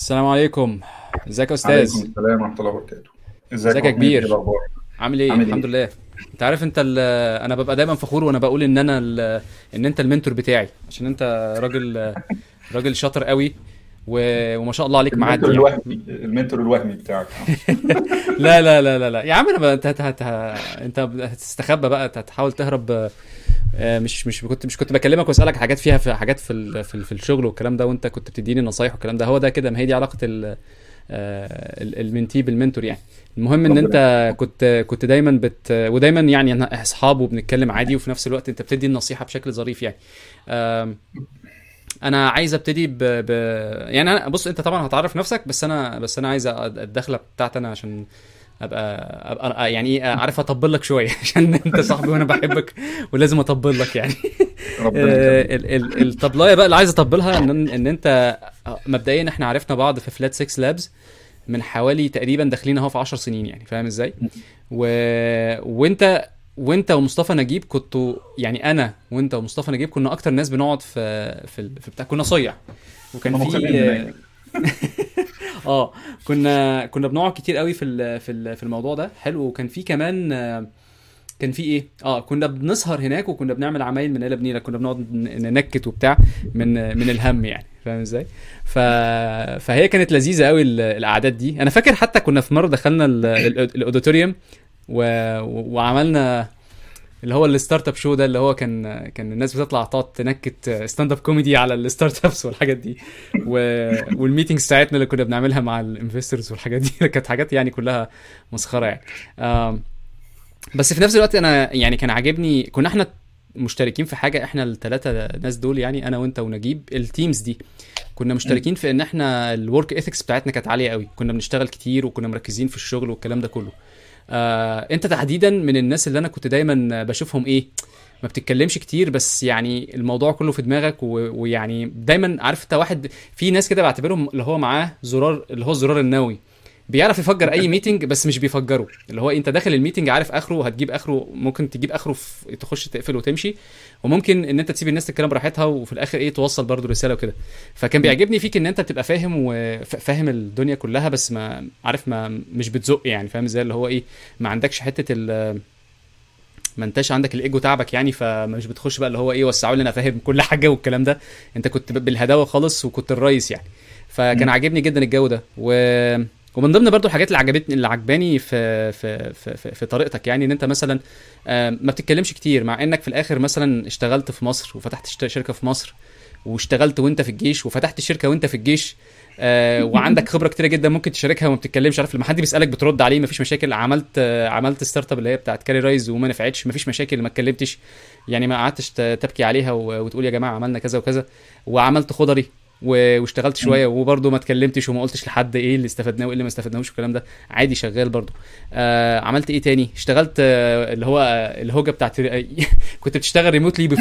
السلام عليكم. إزيك يا أستاذ؟ عليكم السلام ورحمة الله وبركاته. إزيك يا كبير؟ الأخبار عامل إيه؟ عامل الحمد لله. أنت عارف أنت. أنا ببقى دايما فخور وأنا بقول إن أنا. إن أنت المنتور بتاعي عشان أنت راجل راجل شاطر قوي و... وما شاء الله عليك المنتور معدي. يعني الوهمي المنتور الوهمي بتاعك. لا لا لا لا لا. يا عم أنا بقى أنت هت... هت... أنت هتستخبى بقى هتحاول تهرب مش مش كنت مش كنت بكلمك وأسألك حاجات فيها في حاجات في. في. في الشغل والكلام ده وأنت كنت بتديني نصايح والكلام ده هو ده كده ما هي دي علاقة ال... آه، ال- المنتي بالمنتور يعني المهم إن أنت كنت كنت دايما بت ودايما يعني إحنا أصحاب وبنتكلم عادي وفي نفس الوقت أنت بتدي النصيحة بشكل ظريف يعني أنا عايز أبتدي ب... ب... يعني أنا بص أنت طبعا هتعرف نفسك بس أنا بس أنا عايز الدخلة بتاعتي أنا عشان ابقى ابقى يعني إيه عارف أطبل لك شوية. عشان أنت صاحبي وأنا بحبك ولازم أطبل لك يعني. آه، الطبلاية بقى اللي عايز أطبلها ان إن أنت مبدئيا إحنا عرفنا بعض في فلات 6 لابز من حوالي تقريبا داخلين أهو في 10 سنين يعني فاهم إزاي؟ و... وانت وأنت ومصطفى نجيب كنتوا يعني أنا وأنت ومصطفى نجيب كنا أكتر ناس بنقعد في في, في بتاع كنا صيع. وكان في آه كنا كنا بنقعد كتير قوي في في في الموضوع ده. حلو. وكان في كمان كان في إيه؟ آه كنا بنسهر هناك وكنا بنعمل عمايل من قلب نيلة. كنا بنقعد ننكت وبتاع من من الهم يعني. فاهم إزاي؟ ف... فهي كانت لذيذة قوي ال- القعدات دي. أنا فاكر حتى كنا في مرة دخلنا ال- ال- auditorium و... وعملنا اللي هو ال startup show ده اللي هو كان كان الناس بتطلع تقعد تنكت stand up comedy على ال startups والحاجات دي. و... وال meetings بتاعتنا اللي كنا بنعملها مع ال investors والحاجات دي كانت حاجات يعني كلها مسخرة يعني. آم، بس في نفس الوقت أنا يعني كان عاجبني كنا إحنا مشتركين في حاجة إحنا الثلاثه ناس دول يعني أنا وأنت ونجيب ال teams دي. كنا مشتركين في إن إحنا ال work ethics بتاعتنا كانت عالية قوي. كنا بنشتغل كتير وكنا مركزين في الشغل والكلام ده كله. آه انت تحديدا من الناس اللي أنا كنت دايما بشوفهم إيه؟ ما بتتكلمش كتير بس يعني الموضوع كله في دماغك و- ويعني دايما عارف انت واحد في ناس كده بعتبرهم اللي هو معاه زرار اللي هو الزرار النووي. بيعرف يفجر أي meeting بس مش بيفجره. اللي هو أنت داخل ال meeting عارف آخره هتجيب آخره ممكن تجيب آخره في تخش تقفل وتمشي. وممكن إن أنت تسيب الناس تتكلم براحتها وفي الآخر إيه توصل برضو رسالة وكده. فكان بيعجبني فيك إن أنت بتبقى فاهم وفاهم الدنيا كلها بس ما عارف ما مش بتزق يعني فاهم إزاي؟ اللي هو إيه ما عندكش حتة ال ما أنتش عندك الإيجو تعبك يعني فمش بتخش بقى اللي هو إيه وسعوا لي أنا فاهم كل حاجة والكلام ده. أنت كنت بالهداوة خالص وكنت الرئيس يعني. فكان. عاجبني جدا الجو ده. و... ومن ضمن برضو الحاجات اللي عجبتني اللي عجباني في في في, في, طريقتك يعني إن أنت مثلا ما بتتكلمش كتير مع إنك في الآخر مثلا اشتغلت في مصر وفتحت شركة في مصر واشتغلت وأنت في الجيش وفتحت شركة وأنت في الجيش آه، وعندك خبرة كتيرة جدا ممكن تشاركها وما بتتكلمش عارف لما حد بيسألك بترد عليه مفيش مشاكل. عملت آه، عملت startup اللي هي بتاعت كاري رايز وما نفعتش مفيش مشاكل ما اتكلمتش. يعني ما قعدتش تبكي عليها وتقول يا جماعة عملنا كذا وكذا. وعملت خضري واشتغلت شوية وبرضه ما اتكلمتش وما قلتش لحد إيه اللي استفدناه وإيه اللي ما استفدناهوش والكلام ده. عادي شغال برضه. آه عملت إيه تاني؟ اشتغلت آه اللي هو آه، الهوجة بتاعت كنت بتشتغل remotely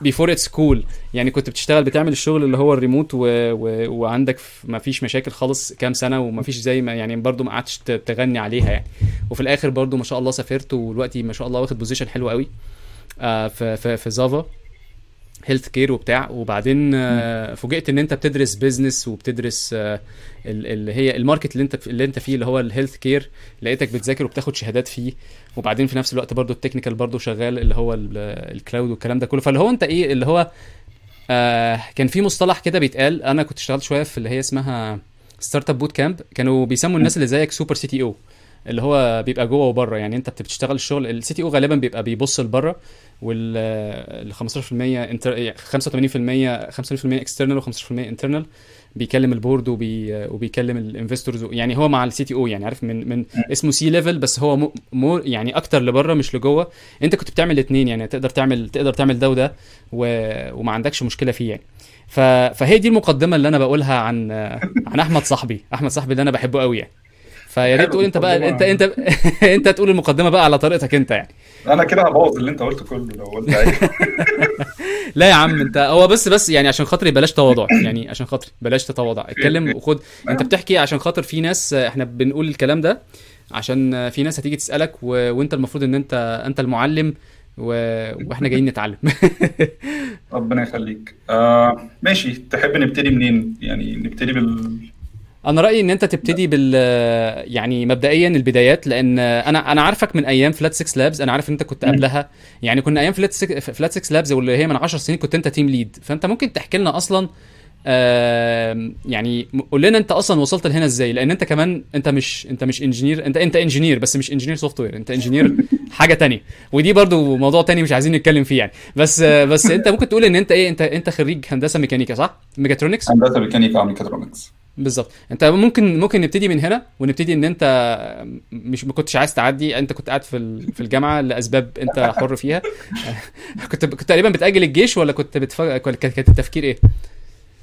before it's cool يعني كنت بتشتغل بتعمل الشغل اللي هو الريموت و... و... وعندك ما فيش مشاكل خالص كام سنة وما فيش زي ما يعني برضو ما قعدتش تغني عليها يعني. وفي الآخر برضو ما شاء الله سافرت ودلوقتي ما شاء الله واخد position حلو قوي آه في في في Zava Healthcare وبتاع. وبعدين آه، فوجئت إن أنت بتدرس business وبتدرس آه، ال- اللي هي ال market اللي أنت اللي أنت فيه اللي هو ال healthcare لقيتك بتذاكر وبتاخد شهادات فيه. وبعدين في نفس الوقت برضو ال technical برضو شغال اللي هو ال- cloud والكلام ده كله. فاللي هو أنت إيه اللي هو آه كان في مصطلح كده بيتقال. أنا كنت اشتغلت شوية في اللي هي اسمها Startupbootcamp كانوا بيسموا الناس اللي زيك super CTO اللي هو بيبقى جوه وبره يعني انت بتشتغل الشغل ال CTO غالبا بيبقى بيبص لبره وال ال 15% inter 85% 85% external و15% internal بيكلم ال board وبي وبيكلم ال investors يعني هو مع ال CTO يعني عارف من من اسمه C level بس هو مو يعني أكتر لبره مش لجوه انت كنت بتعمل الاثنين يعني تقدر تعمل تقدر تعمل ده وده. وما عندكش مشكلة فيه يعني. فهي دي المقدمة اللي أنا بقولها عن عن أحمد صاحبي أحمد صاحبي اللي أنا بحبه قوي يعني فيا ريت تقول انت بقى انت انت انت تقول المقدمة بقى على طريقتك انت يعني. أنا كده هبوظ اللي انت قلته كله لو قلت لا يا عم انت هو بس بس يعني عشان خاطري بلاش تواضع يعني عشان خاطري بلاش تتواضع. اتكلم وخد. انت بتحكي عشان خاطر في ناس إحنا بنقول الكلام ده عشان في ناس هتيجي تسألك و... وانت المفروض ان انت انت المعلم و... وإحنا جايين نتعلم. ربنا يخليك. آه ماشي. تحب نبتدي منين؟ يعني نبتدي بال أنا رأيي إن أنت تبتدي بال يعني مبدئيا البدايات لأن أنا أنا عارفك من أيام فلات 6 لابز أنا عارف إن أنت كنت. قبلها. يعني كنا أيام Flat6 Flat6Labs واللي هي من 10 سنين كنت أنت team lead فأنت ممكن تحكي لنا أصلا يعني قول لنا أنت أصلا وصلت لهنا إزاي. لأن أنت كمان أنت مش أنت مش engineer أنت أنت engineer بس مش engineer software أنت engineer حاجة تانية. ودي برضو موضوع تاني مش عايزين نتكلم فيه يعني. بس آه، بس أنت ممكن تقول إن أنت إيه أنت أنت خريج هندسة ميكانيكا صح؟ ميكاترونكس؟ هندسة ميكانيكا ميكاترونكس. بالظبط. انت ممكن ممكن نبتدي من هنا ونبتدي إن أنت مش ما كنتش عايز تعدي. أنت كنت قاعد في في الجامعة لأسباب أنت حر فيها. كنت كنت تقريبا بتأجل الجيش ولا كنت بتف... ولا كان التفكير إيه؟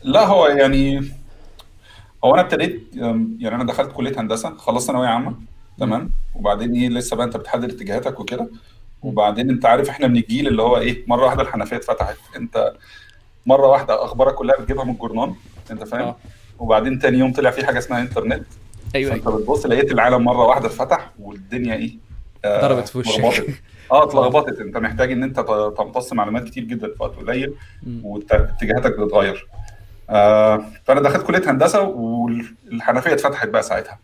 لا هو يعني هو أنا ابتديت يعني أنا دخلت كلية هندسة خلصت ثانوية عامة تمام؟ وبعدين إيه لسه بقى أنت بتحدد اتجاهاتك وكده. وبعدين أنت عارف إحنا من الجيل اللي هو إيه مرة واحدة الحنفية اتفتحت. أنت مرة واحدة أخبارك كلها بتجيبها من الجورنال أنت فاهم؟ آه. وبعدين تاني يوم طلع في حاجة اسمها انترنت. أيوه فأنت أيوه. بتبص لقيت العالم مرة واحدة اتفتح والدنيا إيه آه، ضربت في وشك. آه اتلخبطت. أنت محتاج إن أنت تمتص معلومات كتير جدا في وقت قليل. واتجاهاتك بتتغير. آه فأنا دخلت كلية هندسة والحنفية اتفتحت بقى ساعتها.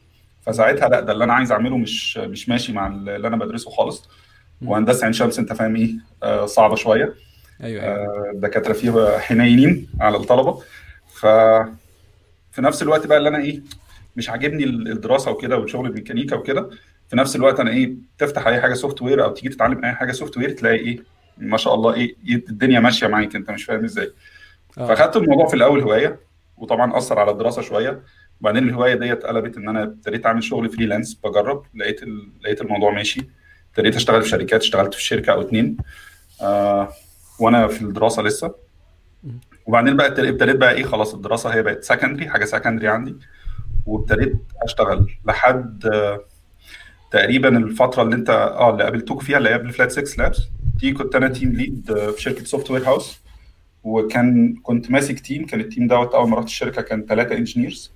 فساعتها لا ده اللي أنا عايز أعمله مش مش ماشي مع اللي أنا بدرسه خالص. وهندسة عين شمس أنت فاهم إيه آه صعبة شوية. أيوه أيوه. آه الدكاترة فيها حنينين على الطلبة. ف في نفس الوقت بقى اللي أنا إيه مش عاجبني الدراسة وكده والشغل الميكانيكا وكده في نفس الوقت أنا إيه تفتح أي حاجة software أو تيجي تتعلم أي حاجة software تلاقي إيه ما شاء الله إيه الدنيا ماشية معاك أنت مش فاهم إزاي. آه. فاخدت الموضوع في الأول هواية وطبعا أثر على الدراسة شوية. وبعدين الهواية ديت قلبت إن أنا ابتديت أعمل شغل freelance بجرب لقيت ال... لقيت الموضوع ماشي. ابتديت أشتغل في شركات اشتغلت في شركة أو اتنين آه وأنا في الدراسة لسه. وبعدين بقى ابتديت بقى إيه خلاص الدراسة هي بقت secondary حاجة secondary عندي. وابتديت أشتغل لحد آه تقريبا الفترة اللي أنت آه اللي قابلتوك فيها اللي هي قبل Flat6Labs دي كنت أنا team lead في شركة software house وكان كنت ماسك team كان ال team دوت أول ما رحت الشركة كان ثلاثة engineers.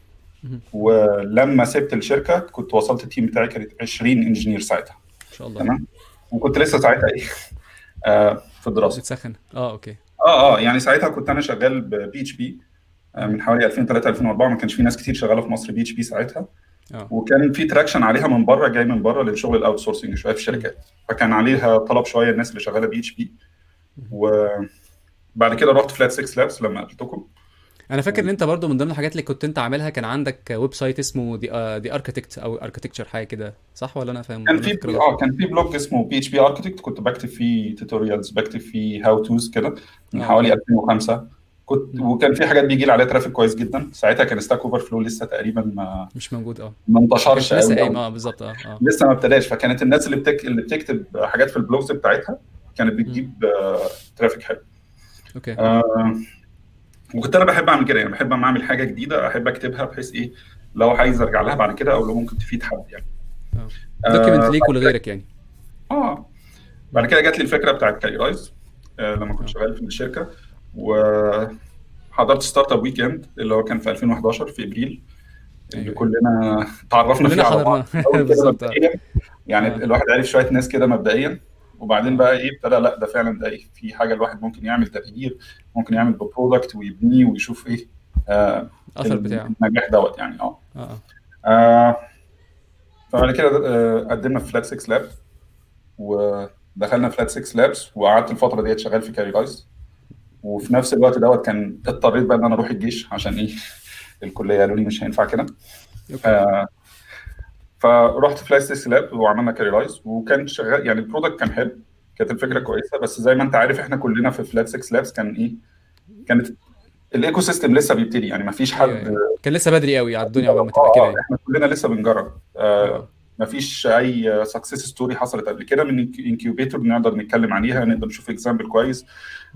ولما سبت الشركة كنت وصلت ال team بتاعي كانت 20 engineer ساعتها. إن شاء الله. تمام؟ وكنت لسه ساعتها إيه؟ آه في الدراسة. بتسخن آه أوكي. آه آه يعني ساعتها كنت أنا شغال ب PHP من حوالي 2003 2004 ما كانش في ناس كتير شغالة في مصر PHP ساعتها. آه. وكان في traction عليها من بره جاي من بره للشغل ال outsourcing شوية في الشركات فكان عليها طلب شوية الناس اللي شغالة PHP وبعد كده رحت Flat6Labs لما قابلتكم. أنا فاكر إن أنت برضو من ضمن الحاجات اللي كنت أنت عاملها كان عندك website اسمه the the architect أو architecture حاجة كده. صح ولا أنا فاهم؟ كان في آه كان في blog اسمه PHP architect كنت بكتب فيه tutorials بكتب فيه how-tos كده من آه. حوالي 2005 كنت. وكان في حاجات بيجي لي عليها traffic كويس جدا. ساعتها كان Stack Overflow لسه تقريبا ما مش موجود آه. ما انتشرش لسه قايم آه بالظبط آه آه. لسه ما ابتداش. فكانت الناس اللي بتك... اللي بتكتب حاجات في ال blogs بتاعتها كانت بتجيب آه، traffic حلو. okay. آه وكنت أنا بحب أعمل كده يعني بحب أما أعمل حاجة جديدة أحب أكتبها بحيث إيه لو عايز أرجع لها بعد كده أو لو ممكن تفيد حد يعني document ليك ولغيرك يعني آه بعد كده جات لي الفكرة بتاعت CareerRise آه لما كنت آه. شغال في الشركة وحضرت Startup Weekend اللي هو كان في 2011 في إبريل اللي أيوة. كلنا تعرفنا فيه على بعض آه. يعني آه. الواحد عرف شوية ناس كده مبدئيا وبعدين بقى إيه ابتدى لا ده فعلا ده إيه في حاجة الواحد ممكن يعمل تغيير ممكن يعمل ب product ويبنيه ويشوف إيه آه الاثر بتاعه. النجاح دوت يعني آه. آه آه. آه فبعد كده آه قدمنا في فلات 6 لاب ودخلنا فلات 6 لابس وقعدت الفترة ديت شغال في CareerRise وفي نفس الوقت دوت كان اضطريت بقى إن أنا أروح الجيش عشان إيه الكلية قالوا لي مش هينفع كده. آه فرحت Flat6Labs وعملنا CareerRise وكان شغال يعني ال product كان حلو كانت الفكرة كويسة بس زي ما انت عارف إحنا كلنا في Flat6Labs كان إيه كانت ال ecosystem لسه بيبتدي يعني ما فيش حد أيوة، أيوة. كان لسه بدري قوي على الدنيا قبل ما تبقى كده يعني إحنا كلنا لسه بنجرب. آه آه. مفيش أي success story حصلت قبل كده من incubator نقدر نتكلم عليها نقدر نشوف example كويس.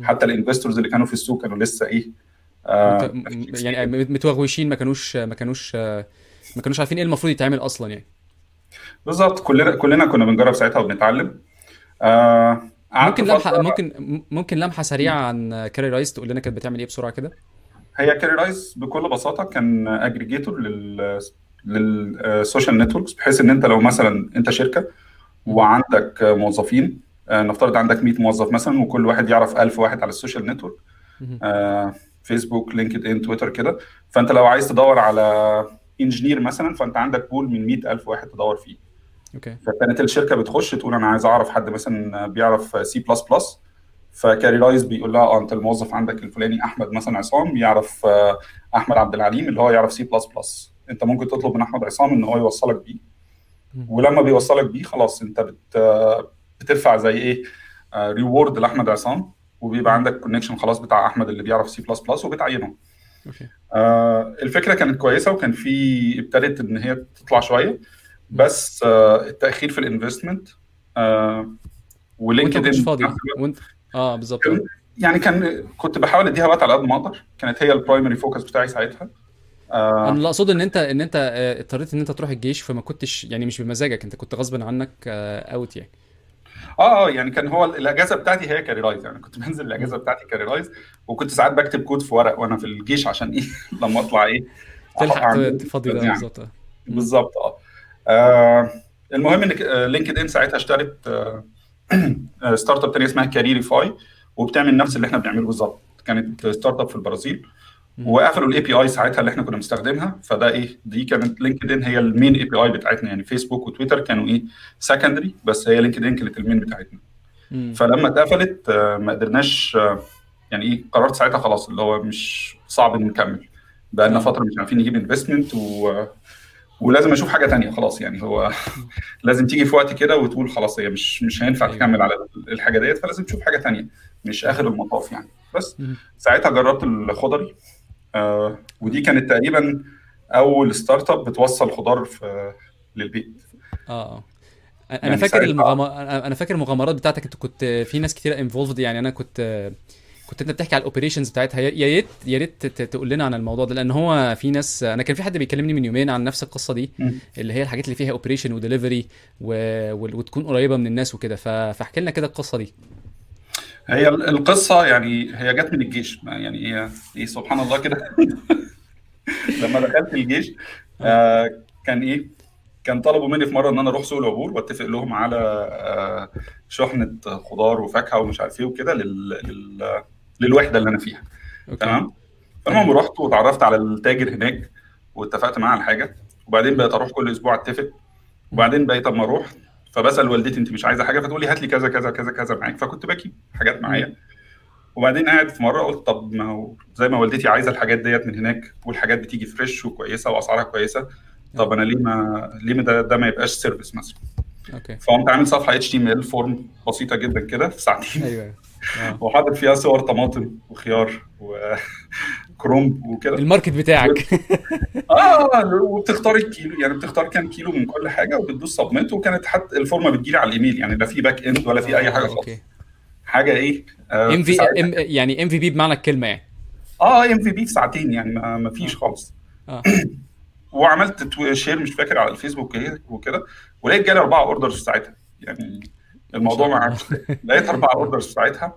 حتى ال investors اللي كانوا في السوق كانوا لسه إيه آه يعني متوغوشين ما كانوش ما كانوش آه، ما كانوش عارفين إيه المفروض يتعمل أصلا يعني. بالظبط. كلنا كلنا كنا بنجرب ساعتها وبنتعلم. آه ممكن لمحه فترة- ممكن ممكن لمحة سريعة عن CareerRise تقول لنا كانت بتعمل إيه بسرعة كده؟ هي CareerRise بكل بساطة كان aggregator لل لل social networks بحيث إن أنت لو مثلا أنت شركة وعندك موظفين آه، نفترض عندك 100 موظف مثلا وكل واحد يعرف 1000 واحد على ال social network. آه، فيسبوك LinkedIn تويتر كده. فأنت لو عايز تدور على engineer مثلا فأنت عندك pool من 100000 واحد تدور فيه. okay. فكانت الشركة بتخش تقول أنا عايز أعرف حد مثلا بيعرف سي بلس بلس فكاريرايز بيقول لها آه أنت الموظف عندك الفلاني أحمد مثلا عصام يعرف آه، أحمد عبد العليم اللي هو يعرف سي بلس بلس أنت ممكن تطلب من أحمد عصام إن هو يوصلك بيه. ولما بيوصلك بيه خلاص أنت بت آه، بتدفع زي إيه reward لأحمد عصام وبيبقى عندك connection خلاص بتاع أحمد اللي بيعرف سي بلس بلس وبتعينه. okay. آه، الفكرة كانت كويسة وكان في ابتدت إن هي تطلع شوية. بس آه، التأخير في ال investment و LinkedIn فاضي. وانت آه بالظبط. يعني كان كنت بحاول أديها وقت على قد ما أقدر. كانت هي ال primary focus بتاعي ساعتها. آه، أنا اللي أقصده إن انت إن أنت آه، اضطريت إن أنت تروح الجيش فما كنتش يعني مش بمزاجك. أنت كنت غصب عنك out يعني. آه آه يعني كان هو الأجازة بتاعتي هي CareerRise يعني كنت بنزل الأجازة بتاعتي CareerRise وكنت ساعات بكتب كود في ورق وأنا في الجيش عشان إيه؟ لما أطلع إيه؟ تلحق تفضي ده يعني. بالظبط. آه. بالظبط آه آه، المهم ان LinkedIn ساعتها اشترت آه، آه، startup تانية اسمها Careerify وبتعمل نفس اللي إحنا بنعمله بالظبط. كانت startup في البرازيل. وقفلوا ال API ساعتها اللي إحنا كنا بنستخدمها. فده إيه؟ دي كانت LinkedIn هي ال main API بتاعتنا. يعني فيسبوك وتويتر كانوا إيه؟ secondary بس هي LinkedIn كانت ال main بتاعتنا. مم. فلما اتقفلت آه، ما قدرناش آه، يعني إيه؟ قررت ساعتها خلاص اللي هو مش صعب نكمل. بقى لنا آه. فترة مش عارفين نجيب investment و... ولازم أشوف حاجة تانية خلاص يعني هو لازم تيجي في وقت كده وتقول خلاص هي مش مش هينفع أيوة. تكمل على الحاجة ديت فلازم تشوف حاجة تانية مش آخر المطاف يعني بس. ساعتها جربت الخضري آه ودي كانت تقريبا أول startup بتوصل خضار في لل بيت آه آه أنا يعني فاكر المغامر أنا فاكر المغامرات بتاعتك انت كنت في ناس كتير involved يعني أنا كنت كنت انت بتحكي على ال operations بتاعتها يا ريت يا ريت تقول لنا عن الموضوع ده لأن هو في ناس أنا كان في حد بيكلمني من يومين عن نفس القصة دي. اللي هي الحاجات اللي فيها operation و delivery وتكون قريبة من الناس وكده. فاحكي لنا كده القصة دي. هي ال- القصة يعني هي جت من الجيش يعني هي إيه سبحان الله كده. لما دخلت الجيش آه كان إيه كان طلبوا مني في مرة إن أنا أروح سوق العبور وأتفق لهم على آه شحنة خضار وفاكهة ومش عارف إيه وكده لل... لل... للوحدة اللي أنا فيها. تمام؟ فالمهم رحت واتعرفت على التاجر هناك واتفقت معاه على حاجة. وبعدين بقيت أروح كل أسبوع أتفق. وبعدين بقيت اما أروح فبسأل والدتي أنت مش عايزة حاجة؟ فتقول لي هات لي كذا كذا كذا كذا معاك. فكنت بجيب حاجات معايا. وبعدين قاعد في مرة قلت طب ما هو زي ما والدتي عايزة الحاجات ديت من هناك والحاجات بتيجي fresh وكويسة وأسعارها كويسة طب أنا ليه ما ليه ما ده, ده ما يبقاش service مثلا؟ okay. فقمت عامل صفحة HTML form بسيطة جدا كده في ساعتين. أيوه. وحاطط فيها صور طماطم وخيار وكرومب وكده. ال market بتاعك. آه وبتختار الكيلو يعني بتختار كام كيلو من كل حاجة وبتدوس submit وكانت حتى ال form ة بتجيلي على الإيميل يعني لا في back end ولا في أي حاجة خالص. okay. حاجة إيه آه MV يعني MVP بمعنى الكلمة يعني. آه MVP في ساعتين يعني ما, فيش آه. خالص. وعملت share مش فاكر على الفيسبوك إيه وكده ولقيت جالي أربعة orders ساعتها يعني الموضوع ما عادش لقيت اربعه orders ساعتها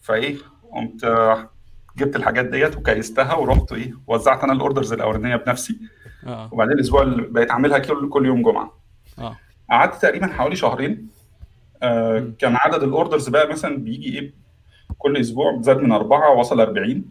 فإيه قمت آه، جبت الحاجات ديت وكيستها ورحت إيه وزعت أنا ال orders الأولانية بنفسي. آه. وبعدين الأسبوع اللي بقيت أعملها كل كل يوم جمعة. آه. قعدت تقريبا حوالي شهرين. آه. كان عدد ال orders بقى مثلا بيجي إيه كل أسبوع زاد من أربعة وصل 40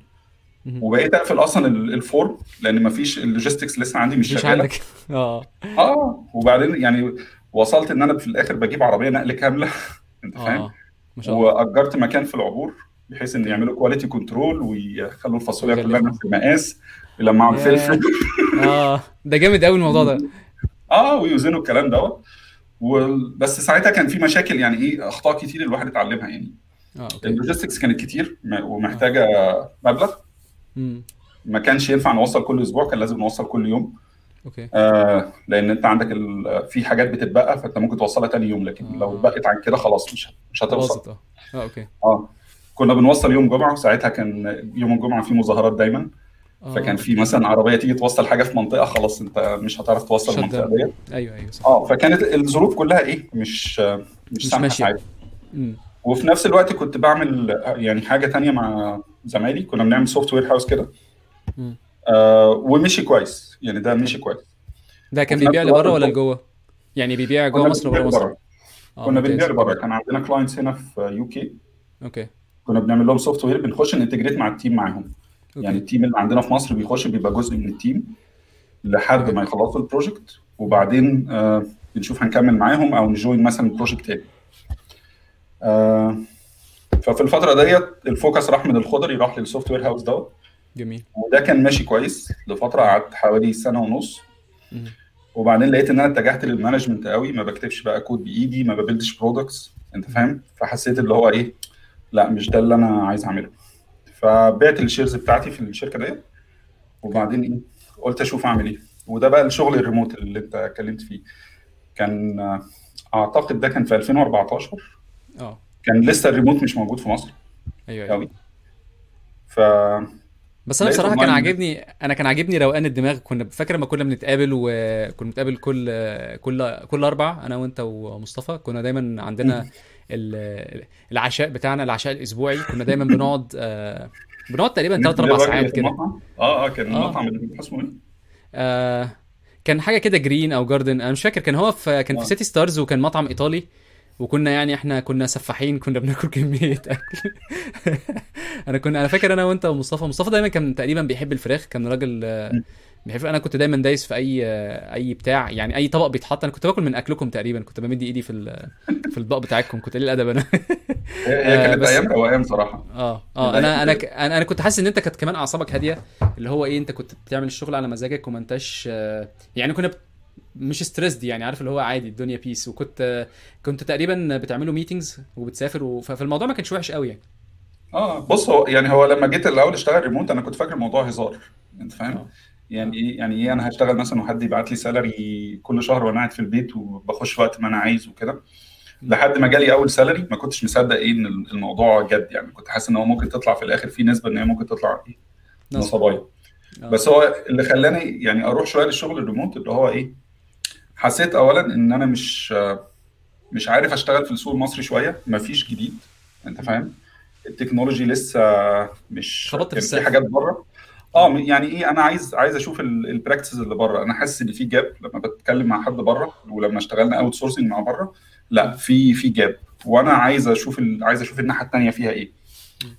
مهم. وبقيت أقفل أصلا ال- ال form لأن مفيش ال logistics لسه عندي مش مش شغالة. عندك. آه. آه وبعدين يعني وصلت إن أنا في الآخر بجيب عربية نقل كاملة. أنت فاهم؟ آه الله. وأجرت مكان في العبور بحيث إن يعملوا quality control ويخلوا الفاصوليا كلها. نفس المقاس يلمعوا ياه. الفلفل. آه ده جامد قوي الموضوع ده. آه ويوزنوا الكلام دوت و- بس ساعتها كان في مشاكل يعني إيه أخطاء كتير الواحد اتعلمها يعني. آه okay. ال logistics كانت كتير م- ومحتاجة مبلغ. ما كانش ينفع نوصل كل أسبوع كان لازم نوصل كل يوم. okay. آه لأن أنت عندك ال... في حاجات بتبقى فأنت ممكن توصلها تاني يوم لكن آه. لو بقت عن كده خلاص مش مش هتوصل. آه okay. آه. كنا بنوصل يوم جمعة وساعتها كان يوم الجمعة فيه مظاهرات دايما. آه. فكان في مثلا عربية تيجي توصل حاجة في منطقة خلاص أنت مش هتعرف توصل المنطقة. ديت. أيوه أيوه صح. آه فكانت الظروف كلها إيه مش مش, مش. ساعتها. امم وفي نفس الوقت كنت بعمل يعني حاجة تانية مع زمايلي. كنا بنعمل software house كده. آه ومشي كويس. يعني ده مشي كويس. ده كان بيبيع لبره ولا لجوه؟ يعني بيبيع جوه مصر وبره بنبيع مصر؟ آه كنا. بنبيع لبره. كان عندنا clients هنا في UK okay. كنا بنعمل لهم software بنخش ن integrate مع ال team معاهم. يعني ال team اللي عندنا في مصر بيخش بيبقى جزء من ال team لحد ما يخلصوا ال project وبعدين آه بنشوف هنكمل معاهم أو ن join مثلا project تاني. آه ففي الفترة ديت ال focus راح من الخضري راح لل software house دوت. جميل. وده كان ماشي كويس لفترة قعدت حوالي سنة ونص. وبعدين لقيت إن أنا اتجهت لل management قوي ما بكتبش بقى كود بإيدي ما ب build ش products أنت فاهم؟ فحسيت اللي هو إيه لأ مش ده اللي أنا عايز أعمله. فبعت ال shares بتاعتي في الشركة ديت. وبعدين إيه قلت أشوف أعمل إيه. وده بقى الشغل الريموت اللي أنت اتكلمت فيه. كان أعتقد ده كان في 2014 آه. كان لسه الريموت مش موجود في مصر. أيوه أيوه. قوي. ف بس أنا بصراحة كان عاجبني أنا كان عاجبني روقان الدماغ كنا فاكر لما كنا بنتقابل وكنا بنتقابل كل كل كل أربع أنا وأنت ومصطفى كنا دايما عندنا ال- العشاء بتاعنا العشاء الأسبوعي كنا دايما بنقعد آه، بنقعد تقريبا 3 4 الراجل ساعات كده. آه آه كان آه. المطعم اللي اسمه إيه؟ آه كان حاجة كده green أو garden أنا مش فاكر كان هو في كان في سيتي ستارز وكان مطعم إيطالي. وكنا يعني إحنا كنا سفاحين كنا بناكل كمية أكل. أنا كنا أنا فاكر أنا وأنت ومصطفى مصطفى دايما كان تقريبا بيحب الفراخ كان راجل. بيحب أنا كنت دايما دايس في أي أي بتاع يعني أي طبق بيتحط. أنا كنت باكل من أكلكم تقريبا كنت بمد إيدي في في الاطباق بتاعتكم كنت قليل الأدب أنا. هي كانت أيام روقان صراحة آه آه أنا أنا أنا كنت حاسس إن أنت كانت كمان أعصابك هادية اللي هو إيه أنت كنت بتعمل الشغل على مزاجك وما أنتش آه، يعني كنا مش stressed يعني عارف اللي هو عادي الدنيا peace وكنت آه، كنت تقريبا بتعملوا meetings وبتسافر. فالموضوع ما كانش وحش قوي يعني. آه بص هو يعني هو لما جيت الأول اشتغل ريموت أنا كنت فاكر الموضوع هزار. أنت فاهم؟ آه. يعني إيه يعني إيه أنا هشتغل مثلا وحد يبعت لي salary كل شهر وأنا قاعد في البيت وبخش وقت ما أنا عايز وكده. لحد ما جالي أول salary ما كنتش مصدق إيه إن الموضوع جد يعني. كنت حاسس إن هو ممكن تطلع في الآخر في نسبة إن هي ممكن تطلع إيه بس هو اللي خلاني يعني أروح شوية للشغل الريموت اللي هو إيه؟ حسيت اولا إن أنا مش مش عارف أشتغل في السوق المصري شوية مفيش جديد أنت. فاهم ال technology لسه مش خبطت في حاجات بره آه. يعني إيه أنا عايز عايز أشوف ال practices اللي بره أنا حاسس إن في gap لما بتكلم مع حد بره ولما اشتغلنا outsourcing مع بره لا. في في gap وأنا عايز أشوف ال... عايز أشوف الناحية الثانية فيها إيه.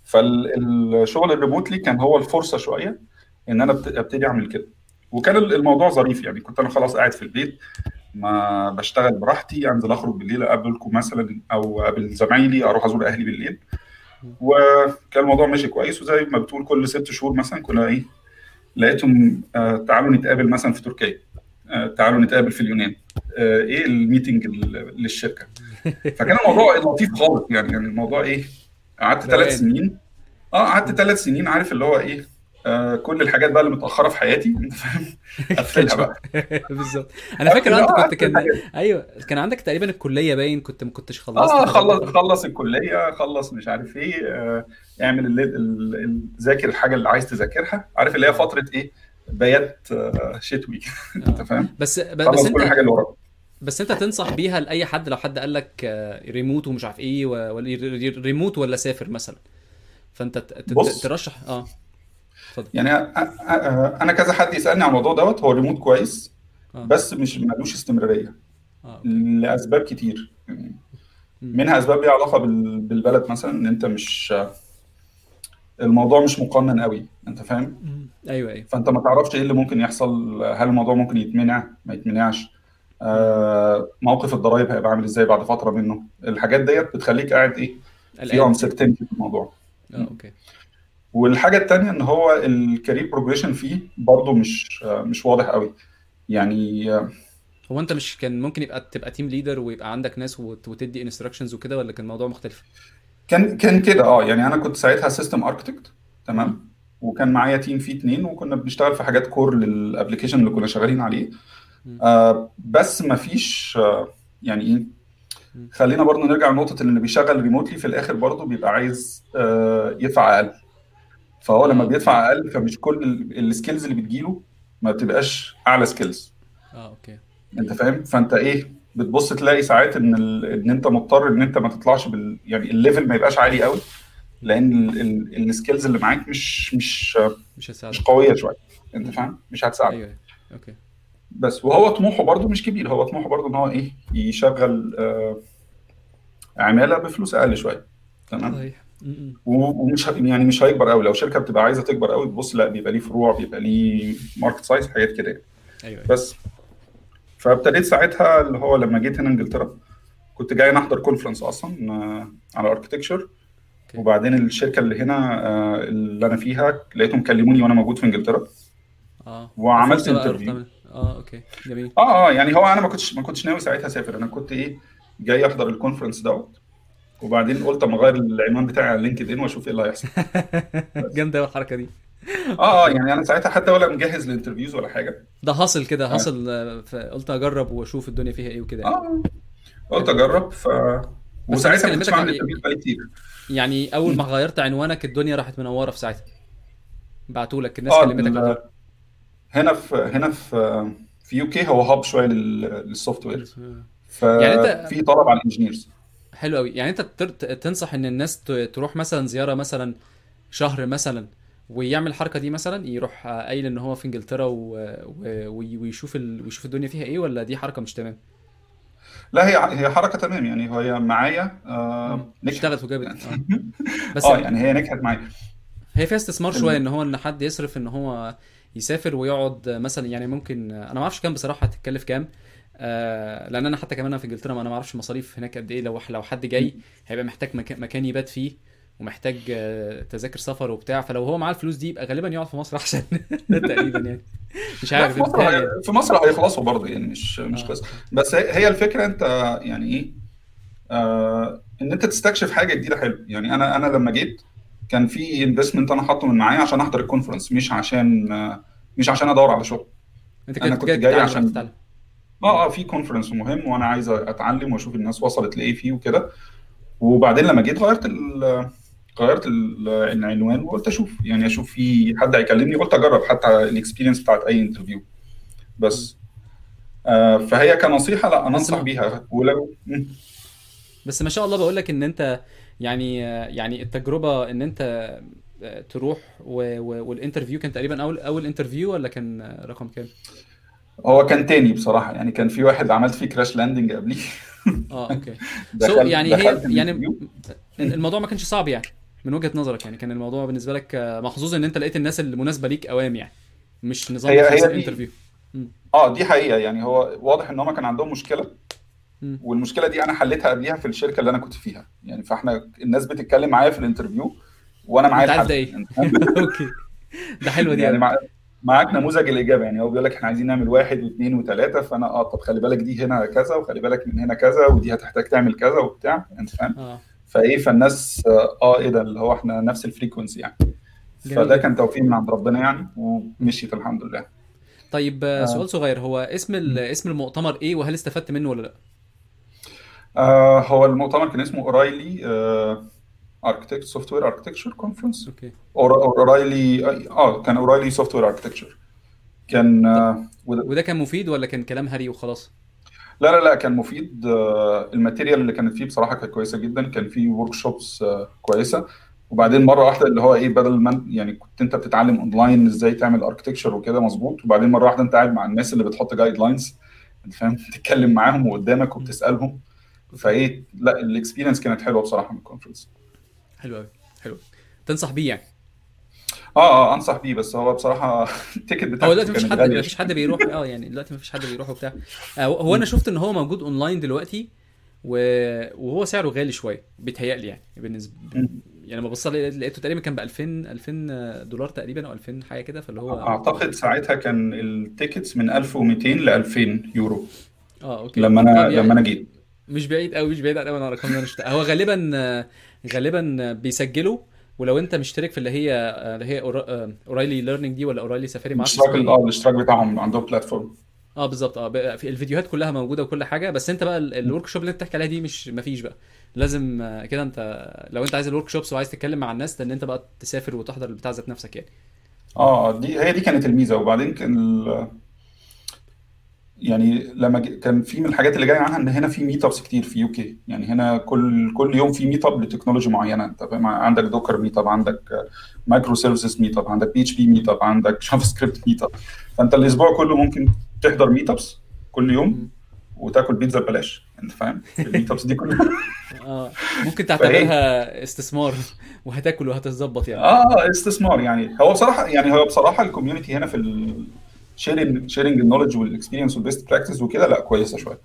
فالشغل ال remotely كان هو الفرصة شوية إن أنا أبتدي أعمل كده وكان الموضوع ظريف يعني. كنت أنا خلاص قاعد في البيت ما بشتغل براحتي أنزل أخرج بالليل أقابلكم مثلا أو أقابل زمايلي أروح أزور أهلي بالليل. وكان الموضوع ماشي كويس. وزي ما بتقول كل ست شهور مثلا كنا إيه لقيتهم آه تعالوا نتقابل مثلا في تركيا. آه تعالوا نتقابل في اليونان. آه إيه الميتنج ال- للشركة؟ فكان الموضوع لطيف خالص يعني. يعني الموضوع إيه قعدت ثلاث روقان سنين. آه قعدت. ثلاث سنين عارف اللي هو إيه آه كل الحاجات بقى اللي متأخرة في حياتي أنت فاهم؟ قفلها بقى. بالظبط. أنا فاكر أنت كنت كان أيوه. كان عندك تقريبا الكلية باين كنت ما كنتش خلصت آه خلص خلص الكلية خلص مش عارف إيه آه اعمل اللي ذاكر الحاجة اللي عايز تذاكرها. عارف اللي هي فترة إيه؟ بيات آه شتوي أنت آه. فاهم؟ بس بس خلص كل انت حاجة اللي وراك. بس أنت تنصح بيها لأي حد لو حد قال لك آه، ريموت ومش عارف إيه ولا ريموت ولا سافر مثلا؟ فأنت ترشح آه. يعني أنا كذا حد يسألني عن الموضوع دوت هو الريموت كويس آه. بس مش ملوش استمرارية أوكي. لأسباب كتير. يعني. منها أسباب ليها علاقة بال- بالبلد مثلا إن أنت مش الموضوع مش مقنن قوي أنت فاهم. أيوه أيوه. فأنت ما تعرفش إيه اللي ممكن يحصل هل الموضوع ممكن يتمنع ما يتمنعش. آه، موقف الضرايب هيبقى عامل إزاي بعد فترة منه. الحاجات ديت بتخليك قاعد إيه في uncertainty في الموضوع. آه أوكي. والحاجة التانية إن هو ال career progression فيه برضه مش مش واضح قوي. يعني هو أنت مش كان ممكن يبقى تبقى team leader ويبقى عندك ناس وت- وتدي instructions وكده ولا كان الموضوع مختلف؟ كان كان كده آه. يعني أنا كنت ساعتها system architect تمام؟ وكان معايا team فيه اتنين وكنا بنشتغل في حاجات core لل application اللي كنا شغالين عليه. آه بس ما فيش آه يعني إيه. خلينا برضو نرجع لنقطة ان اللي بيشغل remotely في الآخر برضو بيبقى عايز آه يدفع أقل. فهو لما أوكي بيدفع أقل فمش كل ال skills اللي بتجيله ما بتبقاش أعلى skills آه أوكي. أنت فاهم؟ فأنت إيه بتبص تلاقي ساعات إن ال... إن أنت مضطر إن أنت ما تطلعش بال يعني ال level ما يبقاش عالي قوي. لأن ال skills اللي معاك مش مش مش مش قوية شوية. أنت. فاهم؟ مش هتساعدك. أيوه أيوه. أوكي. بس وهو طموحه برضو مش كبير. هو طموحه برضو إن هو إيه يشغل آه عمالة بفلوس أقل شوية. تمام؟ صحيح. و- ومش يعني مش هيكبر قوي. لو شركة بتبقى عايزة تكبر قوي تبص لا بيبقى ليه فروع بيبقى ليه market size حاجات كده يعني. أيوه. بس. فابتديت ساعتها اللي هو لما جيت هنا انجلترا كنت جاي نحضر conference أصلا آه، على architecture أوكي. وبعدين الشركة اللي هنا آه، اللي أنا فيها لقيتهم كلموني وأنا موجود في انجلترا. آه. وعملت interview آه أوكي. جميل. آه آه يعني هو أنا ما كنتش ما كنتش ناوي ساعتها أسافر. أنا كنت إيه جاي أحضر ال conference دوت. وبعدين قلت اما أغير العنوان بتاعي على LinkedIn وأشوف إيه اللي هيحصل. جامدة قوي الحركة دي. آه آه يعني أنا ساعتها حتى ولا مجهز لل interviews ولا حاجة. ده حاصل كده آه. حاصل آه، فقلت أجرب وأشوف الدنيا فيها إيه وكده. يعني آه، قلت أجرب ف وساعتها ما كنتش بعمل interviews بقالي كتير. يعني أول ما غيرت عنوانك الدنيا راحت منورة في ساعتها. بعتوا لك الناس آه كلمتك هنا في هنا في في UK هو hub شوية لل- لل software يعني أنت ففي طلب على ال engineers حلو قوي يعني أنت تنصح إن الناس تروح مثلا زيارة مثلا شهر مثلا ويعمل الحركة دي مثلا يروح آه، قايل إن هو في إنجلترا و... و... وي- ويشوف ال... ويشوف الدنيا فيها إيه ولا دي حركة مش تمام؟ لا هي هي حركة تمام. يعني هي معايا. آه نجحت. اشتغلت وجابت. آه. بس آه يعني هي نجحت معايا. هي فيها استثمار شوية إن هو إن حد يصرف إن هو يسافر ويقعد مثلا يعني ممكن أنا ما أعرفش كام بصراحة هتتكلف كام آه لأن أنا حتى كمان أنا في إنجلترا ما أنا ما أعرفش المصاريف هناك قد إيه. لو لو حد جاي هيبقى محتاج مكان, يبات فيه ومحتاج آه، تذاكر سفر وبتاع. فلو هو معاه الفلوس دي يبقى غالبا يقعد في مصر احسن تقريبا يعني. مش عارف في مصر بيتهيألي هي في مصر هيخلصوا برضه يعني مش مش آه. قصة. بس هي الفكرة أنت يعني إيه؟ آه إن أنت تستكشف حاجة جديدة حلو. يعني أنا أنا لما جيت كان في investment أنا حاطه من معايا عشان أحضر ال conference مش عشان آه مش عشان أدور على شغل. أنت كده كنت جاي جاي عشان تتعلم. آه آه في conference مهم وأنا عايز اتعلم واشوف الناس وصلت لإيه فيه وكده وبعدين لما جيت غيرت ال غيرت ال- العنوان وقلت أشوف يعني أشوف في حد هيكلمني قلت أجرب حتى ال experience بتاعت أي interview. بس آه فهي كنصيحة لا أنصح بيها ولو. بس ما شاء الله بقول لك إن أنت يعني يعني التجربة إن أنت تروح و... و... وال interview كان تقريبا أول أول interview ولا كان رقم كام؟ هو كان تاني بصراحة يعني كان في واحد عملت فيه crash landing قبليه. آه أوكي. so يعني هي يعني ال interview الموضوع ما كانش صعب يعني من وجهة نظرك يعني كان الموضوع بالنسبة لك محظوظ إن أنت لقيت الناس المناسبه ليك أوام يعني مش نظام هي هي دي interview امم آه دي حقيقة يعني هو واضح إن هم كان عندهم مشكلة والمشكلة دي أنا حليتها قبليها في الشركة اللي أنا كنت فيها يعني فإحنا الناس بتتكلم معايا في ال interview وأنا معايا أنت عارف ده الحل إيه؟ أوكي. ده حلوة دي يعني مع... معاك نموذج الإجابة يعني هو بيقول لك إحنا عايزين نعمل واحد واثنين وثلاثه فأنا آه طب خلي بالك دي هنا كذا وخلي بالك من هنا كذا ودي هتحتاج تعمل كذا وبتاع أنت فاهم آه فإيه فالناس آه آه، إيه ده اللي هو إحنا نفس ال frequency يعني جميل فده كان توفيق من عند ربنا يعني. ومشيت الحمد لله طيب آه. سؤال صغير هو اسم اسم المؤتمر إيه وهل استفدت منه ولا لأ؟ آه هو المؤتمر كان اسمه O'Reilly architect software architecture conference أوكي O'Reilly آه كان O'Reilly software architecture كان آه وده كان مفيد ولا كان كلام هري وخلاص؟ لا لا لا كان مفيد. آه، ال material اللي كانت فيه بصراحة كانت كويسة جدا. كان فيه workshops كويسة. وبعدين مرة واحدة اللي هو إيه بدل ما يعني كنت أنت بتتعلم اونلاين إزاي تعمل architecture وكده مظبوط. وبعدين مرة واحدة أنت قاعد مع الناس اللي بتحط guidelines أنت فاهم؟ تتكلم معاهم وقدامك أوكي فإيه لا ال experience كانت حلوة بصراحة من ال conference حلو قوي حلو تنصح بيه يعني آه آه أنصح بيه بس هو بصراحة ال ticket هو بتاعته دلوقتي مفيش حد مفيش حد بيروح آه يعني دلوقتي مفيش حد بيروح وبتاع آه، هو أنا. شفت إن هو موجود اونلاين دلوقتي. وهو سعره غالي شوية بيتهيألي يعني بالنسبة. يعني لما بص عليه لقيته تقريبا كان ب 2000 2000 دولار تقريبا أو 2000 حاجة كده فاللي هو أعتقد ساعتها كان ال tickets من 1200 ل 2000 يورو آه أوكي لما أنا يعني لما أنا جيت مش بعيد قوي مش بعيد قوي عن الارقام اللي أنا شفتها هو غالبا آه، غالبا بيسجلوا ولو أنت مشترك في اللي هي اللي هي O'Reilly Learning دي ولا O'Reilly Safari أعرفش الاشتراك آه الاشتراك بتاعهم عندهم platform آه بالظبط. آه في الفيديوهات كلها موجودة وكل حاجة بس أنت بقى ال workshop اللي أنت بتحكي عليها دي مش مفيش بقى. لازم آه، كده أنت لو أنت عايز ال workshops وعايز تتكلم مع الناس إن أنت بقى تسافر وتحضر البتاع ذات نفسك يعني. آه دي هي دي كانت الميزة وبعدين كان. يعني لما ج... كان في من الحاجات اللي جاية عنها إن هنا في meetups كتير في UK يعني هنا كل كل يوم في meetup ل technology معينة. أنت فاهم؟ عندك Docker meetup عندك microservices meetup عندك PHP meetup عندك JavaScript meetup فأنت الأسبوع كله ممكن تحضر meetups كل يوم. وتاكل بيتزا ببلاش. أنت فاهم؟ ال meetups دي كلها. آه. ممكن تعتبرها استثمار وهتاكل وهتتظبط يعني. آه استثمار يعني. هو بصراحة يعني هو بصراحة ال community هنا في ال... sharing sharing ال knowledge وال experience وال best practice وكده لا كويسة شوية.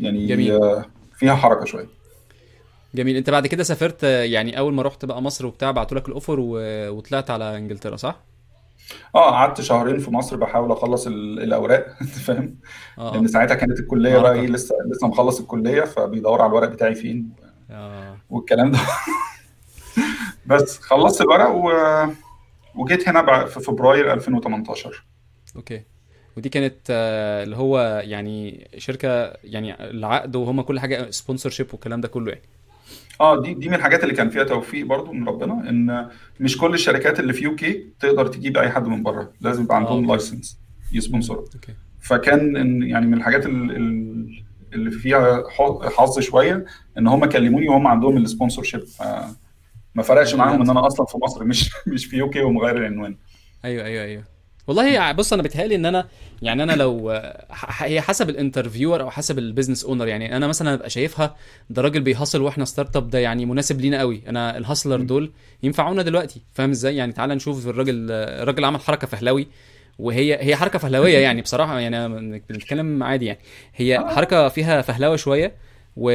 يعني جميل. آه، فيها حركة شوية. جميل. انت بعد كده سافرت آه، يعني أول ما رحت بقى مصر وبتاع بعتوا لك ال offer و... وطلعت على إنجلترا صح؟ آه قعدت شهرين في مصر بحاول أخلص ال- الأوراق أنت فاهم؟ آه لأن آه ساعتها كانت الكلية بقى. إيه لسه لسه مخلص الكلية فبيدور على الورق بتاعي فين آه. والكلام ده. بس خلصت الورق و... وجيت هنا في فبراير 2018 okay. ودي كانت آه، اللي هو يعني شركة يعني العقد وهم كل حاجة sponsorship والكلام ده كله يعني. آه دي دي من الحاجات اللي كان فيها توفيق برضو من ربنا إن مش كل الشركات اللي في UK تقدر تجيب أي حد من بره لازم يبقى عندهم license ي sponsor وا okay. فكان إن يعني من الحاجات ال- ال- اللي فيها حظ شوية إن هم كلموني وهم عندهم ال sponsorship ما فرقش معاهم إن أنا أصلا في مصر مش مش في UK ومغير العنوان. أيوه أيوه أيوه. والله بص أنا بيتهيألي إن أنا يعني أنا لو هي حسب ال interviewer أو حسب ال business owner يعني أنا مثلا أبقى شايفها ده راجل بي hustle وإحنا startup ده يعني مناسب لينا قوي. أنا ال hustler. دول ينفعونا دلوقتي. فاهم إزاي؟ يعني تعال نشوف الراجل الراجل عمل حركة فهلوي وهي هي حركة فهلوية يعني بصراحة. يعني بنتكلم عادي يعني. هي آه. حركة فيها فهلوة شوية و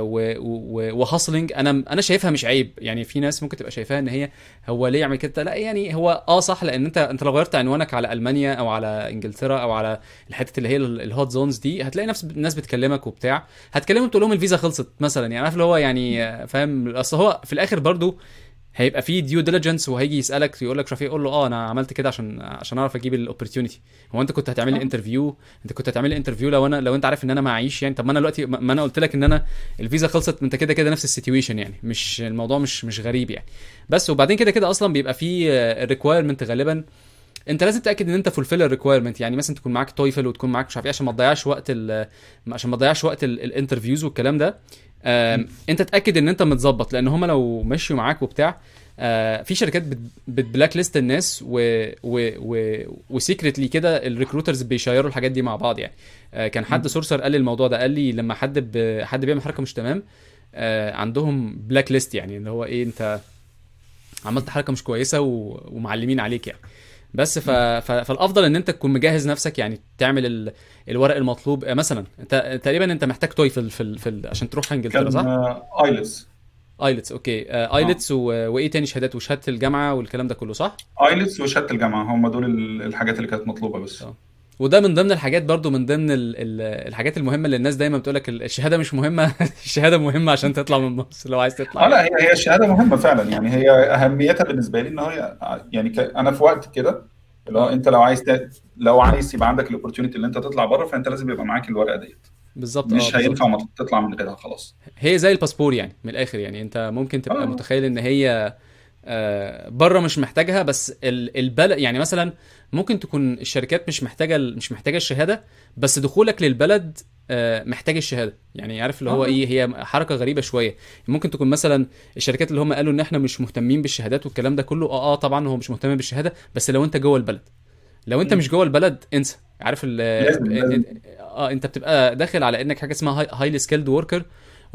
و و و hustling أنا أنا شايفها مش عيب. يعني في ناس ممكن تبقى شايفاها إن هي هو ليه يعمل كده؟ لا يعني هو آه صح لأن أنت أنت لو غيرت عنوانك على ألمانيا أو على إنجلترا أو على الحته اللي هي ال- ال hot zones دي هتلاقي نفس الناس بتكلمك وبتاع. هتكلمهم تقول لهم الفيزا خلصت مثلا. يعني عارف اللي هو يعني فاهم؟ أصل هو في الآخر برضو هيبقى في due diligence وهيجي يسألك يقول لك رفيق يقول له آه أنا عملت كده عشان عشان أعرف أجيب ال opportunity هو أنت كنت هتعمل لي interview أنت كنت هتعمل لي interview لو أنا لو أنت عارف إن أنا معيش يعني؟ طب ما أنا دلوقتي ما ما أنا قلت لك إن أنا الفيزا خلصت أنت كده كده نفس ال situation يعني. مش الموضوع مش مش غريب يعني. بس وبعدين كده كده أصلا بيبقى في requirement غالبا انت لازم تتأكد ان انت fulfill ال requirement يعني مثلا تكون معاك TOEFL وتكون معاك مش عارف إيه عشان ما تضيعش وقت عشان ما تضيعش وقت ال interviews والكلام ده. انت تأكد ان انت متظبط لأن هم لو مشوا معاك وبتاع آه، في شركات بت- بت blacklist الناس و و و و secretly كده ال recruiters بي share وا الحاجات دي مع بعض يعني. آه، كان حد sourcer قال لي الموضوع ده قال لي لما حد ب... حد بيعمل حركة مش تمام آه، عندهم blacklist يعني اللي هو إيه انت عملت حركة مش كويسة و... ومعلمين عليك يعني. بس ف... ف... فالأفضل إن أنت تكون مجهز نفسك يعني تعمل ال... الورق المطلوب. آه، مثلا أنت تقريبا أنت محتاج TOEFL في ال... في ال... عشان تروح إنجلترا صح؟ IELTS IELTS okay. آه IELTS و... وإيه تاني؟ شهادات وشهادة الجامعة والكلام ده كله صح؟ IELTS وشهادة الجامعة هم دول ال- الحاجات اللي كانت مطلوبة بس. آه. وده من ضمن الحاجات برضو من ضمن ال... ال... الحاجات المهمة اللي الناس دايما بتقول لك الشهادة مش مهمة. الشهادة مهمة عشان تطلع من مصر لو عايز تطلع. آه لا هي هي الشهادة مهمة فعلا. يعني هي أهميتها بالنسبة لي إن هي يعني ك- أنا في وقت كده اللي هو أنت لو عايز ت- لو عايز يبقى عندك ال opportunity اللي أنت تطلع بره فأنت لازم يبقى معاك الورقة ديت. بالظبط مش بالظبط هينفع ما تطلع من غيرها خلاص. هي زي الباسبور يعني من الآخر يعني. أنت ممكن تبقى آه. متخيل إن هي آه، بره مش محتاجها بس ال- البلد يعني مثلا ممكن تكون الشركات مش محتاجة مش محتاجة الشهادة بس دخولك للبلد آه، محتاج الشهادة. يعني عارف اللي هو آه. إيه هي حركة غريبة شوية. ممكن تكون مثلا الشركات اللي هم قالوا إن إحنا مش مهتمين بالشهادات والكلام ده كله آه آه طبعا هو مش مهتم بالشهادة بس لو أنت جوه البلد. لو أنت مش مم. جوه البلد انسى. عارف ال لازم آه أنت بتبقى داخل على إنك حاجة اسمها highly skilled worker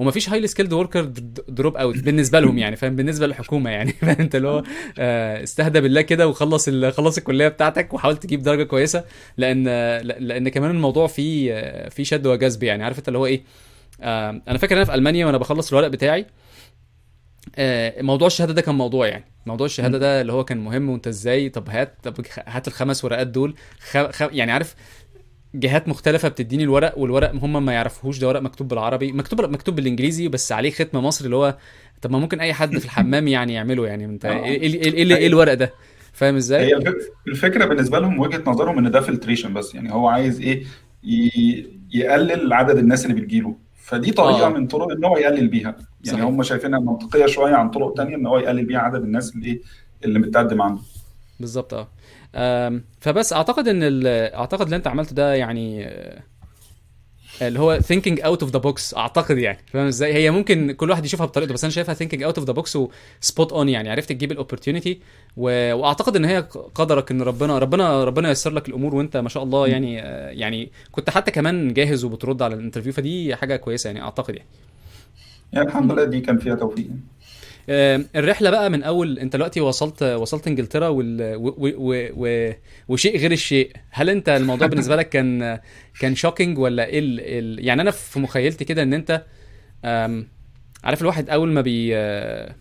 ومفيش highly skilled worker dropout بالنسبة لهم يعني فاهم؟ بالنسبة للحكومة يعني فاهم؟ انت اللي هو آه، استهدى بالله كده وخلص خلص الكلية بتاعتك وحاول تجيب درجة كويسة لأن لا- لأن كمان الموضوع فيه آه، فيه شد وجذب يعني. عارف انت اللي هو إيه؟ آه، أنا فاكر أنا في ألمانيا وأنا بخلص الورق بتاعي موضوع الشهادة ده كان موضوع يعني. موضوع الشهادة. ده اللي هو كان مهم وأنت إزاي؟ طب هات طب هات الخمس ورقات دول خ... خ... يعني عارف جهات مختلفة بتديني الورق والورق هم ما يعرفوهوش ده ورق مكتوب بالعربي مكتوب مكتوب بالإنجليزي بس عليه ختم مصري اللي هو طب ما ممكن أي حد في الحمام يعني يعمله يعني انت إيه إيه إيه, إيه, إيه هي الورق ده؟ فاهم إزاي؟ هي الفك- الفكرة بالنسبة لهم وجهة نظرهم إن ده filtration بس يعني هو عايز إيه يقلل عدد الناس اللي بتجيله فدي طريقة آه. من طرق إن هو يقلل بيها يعني صحيح. هم شايفينها منطقية شوية عن طرق تانية إن هو يقلل بيها عدد الناس اللي إيه اللي بتقدم عنده. بالظبط آه. فبس أعتقد إن أعتقد اللي أنت عملته ده يعني آه، اللي هو thinking out of the box أعتقد يعني. فاهم إزاي؟ هي ممكن كل واحد يشوفها بطريقته بس أنا شايفها thinking out of the box و spot on يعني. عرفت تجيب ال opportunity و... وأعتقد إن هي قدرك إن ربنا ربنا ربنا ييسر لك الأمور وأنت ما شاء الله يعني آه، يعني كنت حتى كمان جاهز وبترد على ال interview فدي حاجة كويسة يعني أعتقد يعني. يعني الحمد لله دي كان فيها توفيق. الرحلة بقى من أول أنت دلوقتي وصلت وصلت إنجلترا وال... و... و... و... وشيء غير الشيء. هل أنت الموضوع بالنسبة لك كان كان shocking ولا إيه ال... ال... يعني أنا في مخيلتي كده إن أنت أم... عارف الواحد أول ما بي آه،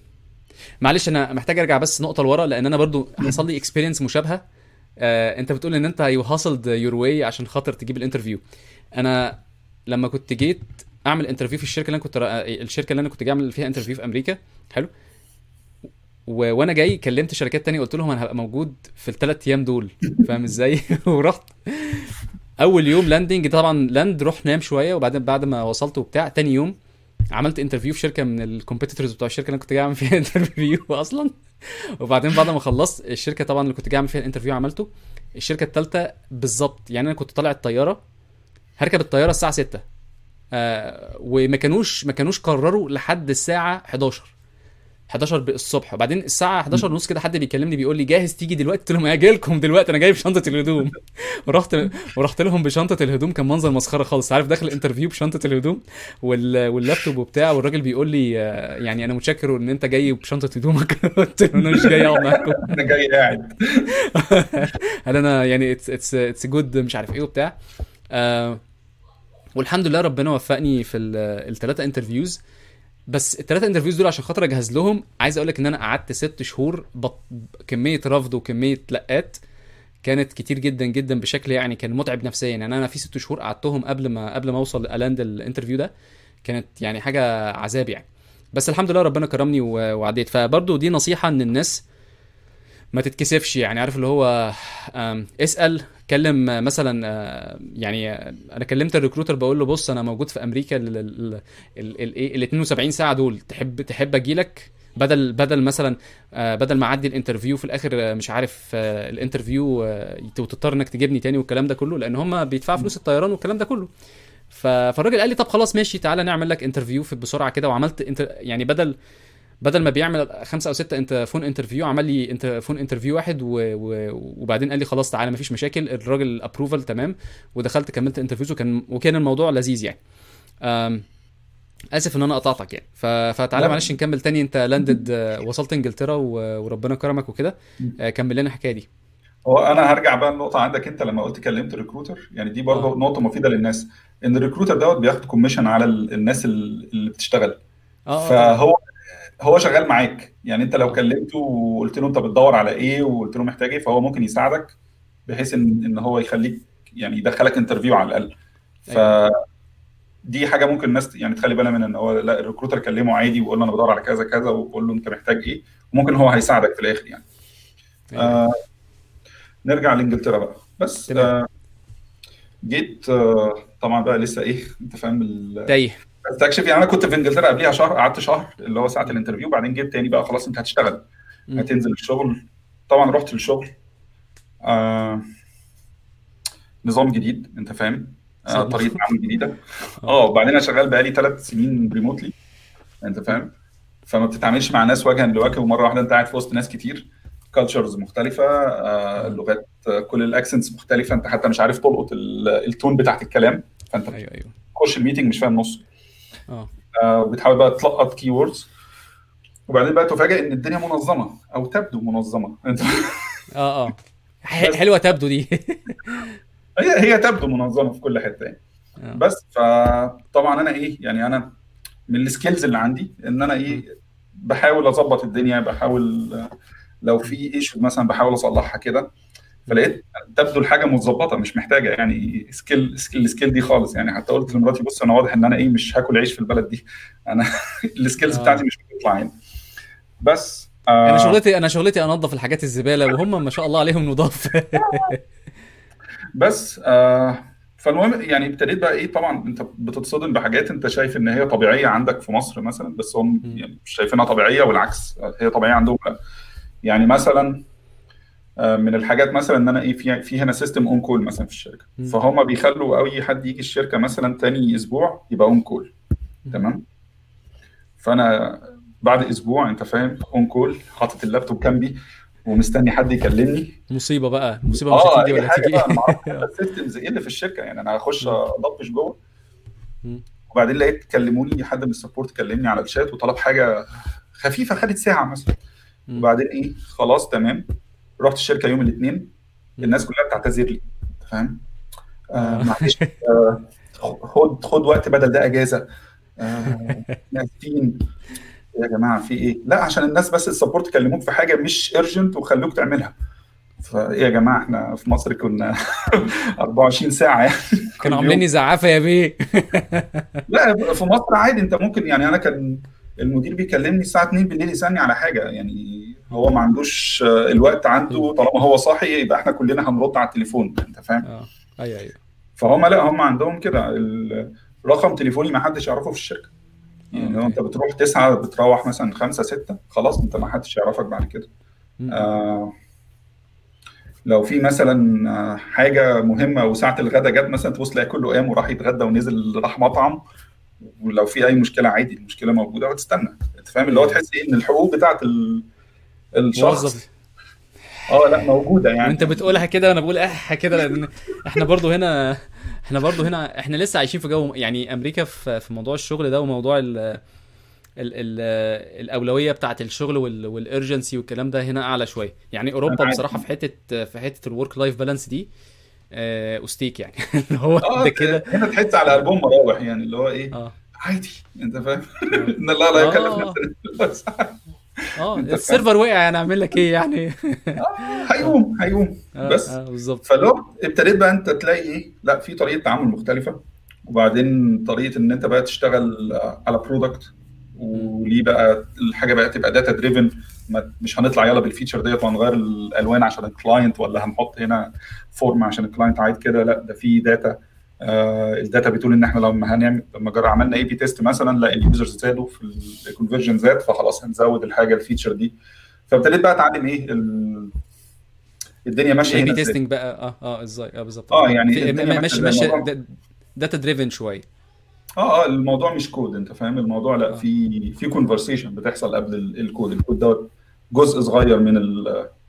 معلش أنا محتاج أرجع بس نقطة لورا لأن أنا برضو حصل لي experience مشابهة. آه، أنت بتقول إن أنت you hustled your way عشان خاطر تجيب ال interview أنا لما كنت جيت اعمل interview في الشركة اللي أنا كنت را... الشركة اللي أنا كنت جاي أعمل فيها interview في أمريكا. حلو. و... وأنا جاي كلمت شركات تانية قلت لهم أنا هبقى موجود في الثلاث أيام دول. فاهم إزاي؟ ورحت. أول يوم landing طبعا land روح نام شوية وبعدين بعد ما وصلت وبتاع تاني يوم عملت interview في شركة من ال competitors بتوع الشركة اللي أنا كنت جاي أعمل فيها interview أصلا. وبعدين بعد ما خلصت الشركة طبعا اللي كنت جاي أعمل فيها ال interview عملته الشركة الثالثه بالظبط يعني أنا كنت طالع الطيارة هركب الطيارة الساعة 6 آه وما كانوش ما كانوش قرروا لحد الساعة 11 11 الصبح وبعدين الساعة 11 ونص كده حد بيكلمني بيقول لي جاهز تيجي دلوقتي؟ قلت لهم أجي لكم دلوقتي أنا جايب شنطة الهدوم. ورحت ورحت لهم بشنطة الهدوم كان منظر مسخرة خالص. عارف داخل ال interview بشنطة الهدوم؟ وال... واللابتوب وبتاع. والراجل بيقول لي آه، يعني أنا متشكر إن أنت جاي بشنطة هدومك. قلت له أنا مش جاي أقعد معاكم. أنا جاي قاعد. قال أنا يعني it's it's it's good مش عارف إيه وبتاع. آه والحمد لله ربنا وفقني في الثلاثه interviews بس الثلاثه interviews دول عشان خاطر أجهز لهم عايز أقول لك إن أنا قعدت ست شهور بط... كمية رفض وكمية لأت كانت كتير جدا جدا بشكل يعني كان متعب نفسيا. يعني أنا في ست شهور قعدتهم قبل ما قبل ما أوصل ال end ال interview ده كانت يعني حاجة عذاب يعني. بس الحمد لله ربنا كرمني وعديت. فبرضو دي نصيحة إن الناس ما تتكسفش يعني عارف اللي هو اسأل كلم آه، مثلا آه، يعني آه، أنا كلمت ال recruiter بقول له بص أنا موجود في أمريكا ال ال ال ال ال 72 ساعة دول تحب تحب أجي لك؟ بدل بدل مثلا بدل ما أعدي ال interview في الآخر مش عارف ال interview وتضطر إنك تجيبني تاني والكلام ده كله لأن هم بيدفعوا فلوس الطيران والكلام ده كله. فالراجل قال لي طب خلاص ماشي تعالى نعمل لك interview في بسرعة كده وعملت انت يعني بدل بدل ما بيعمل خمسة أو ستة أنت phone interview عمل لي انت phone interview واحد و... و... وبعدين قال لي خلاص تعالى مفيش مشاكل الراجل approval تمام ودخلت كملت interviews وكان وكان الموضوع لذيذ يعني. أم... آسف إن أنا قطعتك يعني. ف... فتعالى. معلش نكمل تاني أنت landed وصلت إنجلترا و... وربنا كرمك وكده. آه، كمل لنا الحكاية دي. هو أنا هرجع بقى النقطه عندك أنت لما قلت كلمت ال recruiter يعني دي برضه آه. نقطة مفيدة للناس إن ال recruiter دوت بياخد commission على ال- الناس ال- اللي بتشتغل. آه. فهو هو شغال معاك. يعني انت لو كلمته وقلت له انت بتدور على إيه وقلت له محتاج إيه فهو ممكن يساعدك بحيث ان إن هو يخليك يعني يدخلك interview على الأقل. ف دي حاجة ممكن الناس يعني تخلي بالها من إن هو لا ال recruiter كلمه عادي وقول له أنا بدور على كذا كذا وقول له أنت محتاج إيه. وممكن هو هيساعدك في الآخر يعني. أيوة. آه نرجع لإنجلترا بقى. بس. آه جيت آه طبعا بقى لسه إيه أنت فاهم تايه. استكشف يعني أنا كنت في إنجلترا قبليها شهر قعدت شهر اللي هو ساعة ال interview وبعدين جيت تاني بقى خلاص أنت هتشتغل. هتنزل الشغل. طبعا رحت الشغل. آه نظام جديد أنت فاهم؟ آه. طريقة عمل جديدة. آه. وبعدين أنا شغال بقالي ثلاث سنين remotely أنت فاهم؟ فما بتتعاملش مع ناس وجها لوجه ومرة واحدة أنت قاعد في وسط ناس كتير. cultures مختلفة آه اللغات آه كل ال accents مختلفة. أنت حتى مش عارف تلقط ال- ال tone بتاعت الكلام. فأنت أيوه أيوه. بتخش ال meeting مش فاهم نص آه آه، وبتحاول بقى تلقط keywords وبعدين بقى تفاجئ إن الدنيا منظمة أو تبدو منظمة. أنت آه آه. حلوة تبدو دي. هي هي تبدو منظمة في كل حتة يعني. آه. بس فطبعا أنا إيه يعني أنا من ال skills اللي عندي إن أنا إيه بحاول أظبط الدنيا بحاول لو في issue مثلا بحاول أصلحها كده. فلقيت تبدو الحاجة متظبطة مش محتاجة يعني skill skill ال skill دي خالص. يعني حتى قلت لمراتي بص أنا واضح إن أنا إيه مش هاكل عيش في البلد دي. أنا ال skills آه. بتاعتي مش بتطلع هنا بس آه. أنا شغلتي أنا شغلتي أنظف الحاجات الزبالة وهم ما شاء الله عليهم نضاف. بس آه. فالمهم يعني ابتديت بقى إيه طبعا أنت بتتصدم بحاجات أنت شايف إن هي طبيعية عندك في مصر مثلا بس هم. يعني مش شايفينها طبيعية والعكس هي طبيعية عندهم لا. يعني مثلا من الحاجات مثلا إن أنا إيه في في هنا system on call مثلا في الشركة. فهم بيخلوا أي حد يجي الشركة مثلا تاني أسبوع يبقى on call تمام؟ فأنا بعد أسبوع أنت فاهم on call حاطط اللابتوب جنبي ومستني حد يكلمني. مصيبة بقى مصيبة مش آه هتيجي ولا هتيجي. ال systems إيه اللي في الشركة؟ يعني أنا هخش. أطبش جوه. وبعدين لقيت كلموني حد من ال support كلمني على الشات وطلب حاجة خفيفة خدت ساعة مثلا. وبعدين إيه خلاص تمام. رحت الشركة يوم الاثنين الناس كلها بتعتذر لي فاهم؟ آه آه. معلش آه خد خد وقت بدل ده أجازة. آه ناسين يا جماعة في إيه؟ لا عشان الناس بس ال support كلموك في حاجة مش urgent وخلوك تعملها. فايه يا جماعة إحنا في مصر كنا 24 ساعة يعني. كانوا. عامليني زعافه يا بيه. لا في مصر عادي أنت ممكن يعني أنا كان المدير بيكلمني الساعة 2 بالليل يسألني على حاجة يعني هو ما عندوش آه، الوقت عنده طالما هو صاحي يبقى إحنا كلنا هنرد على التليفون انت فاهم؟ آه أيوه أيوه. فهم لا هم عندهم كده رقم تليفوني ما حدش يعرفه في الشركة. يعني لو أوكي. انت بتروح تسعة بتروح مثلا خمسة ستة خلاص انت ما حدش يعرفك بعد كده. آه لو في مثلا آه، حاجة مهمة وساعة الغدا جت مثلا تبص تلاقي كله قام وراح يتغدى ونزل راح مطعم. ولو في أي مشكلة عادي المشكلة موجودة وتستنى أنت فاهم؟ اللي هو تحس إيه إن الحقوق بتاعت ال- الشخص. موظف. آه لا موجودة يعني. وانت بتقولها كده وأنا بقول آه كده لأن إحنا برضو هنا إحنا برضو هنا إحنا لسه عايشين في جو يعني أمريكا في في موضوع الشغل ده وموضوع ال ال ال الأولوية بتاعه الشغل وال urgency والكلام ده هنا أعلى شوية. يعني أوروبا. بصراحة في حتة في حتة ال work life balance دي آه، استيك يعني. اللي هو آه ده كده. هنا تحس على قلبهم مراوح يعني اللي هو إيه؟ آه. عادي أنت فاهم؟ إن الله لا يكلف آه. نفسا آه. ال server وقع يعني أعمل لك إيه يعني؟ هيقوم هيقوم. آه، بس آه، بالظبط. فلو ابتديت بقى انت تلاقي إيه؟ لا في طريقة تعامل مختلفة وبعدين طريقة إن أنت بقى تشتغل على product وليه بقى الحاجة بقى تبقى data driven مش هنطلع يلا بال feature ديت وهنغير الألوان عشان ال client ولا هنحط هنا form عشان ال client عايز كده. لا ده في data ال data بتقول إن إحنا لما هنعمل لما جرى عملنا A/B test مثلا لا ال users زادوا في ال conversion زاد فخلاص هنزود الحاجة ال feature دي. فابتديت بقى أتعلم إيه؟ ال- الدنيا ماشية ال A/B testing بقى آه آه إزاي؟ آه بالظبط. آه يعني ماشي ماشي. data driven شوية. آه آه الموضوع مش كود أنت فاهم؟ الموضوع لا آه. في في conversation بتحصل قبل ال- ال code ال code دوت جزء صغير من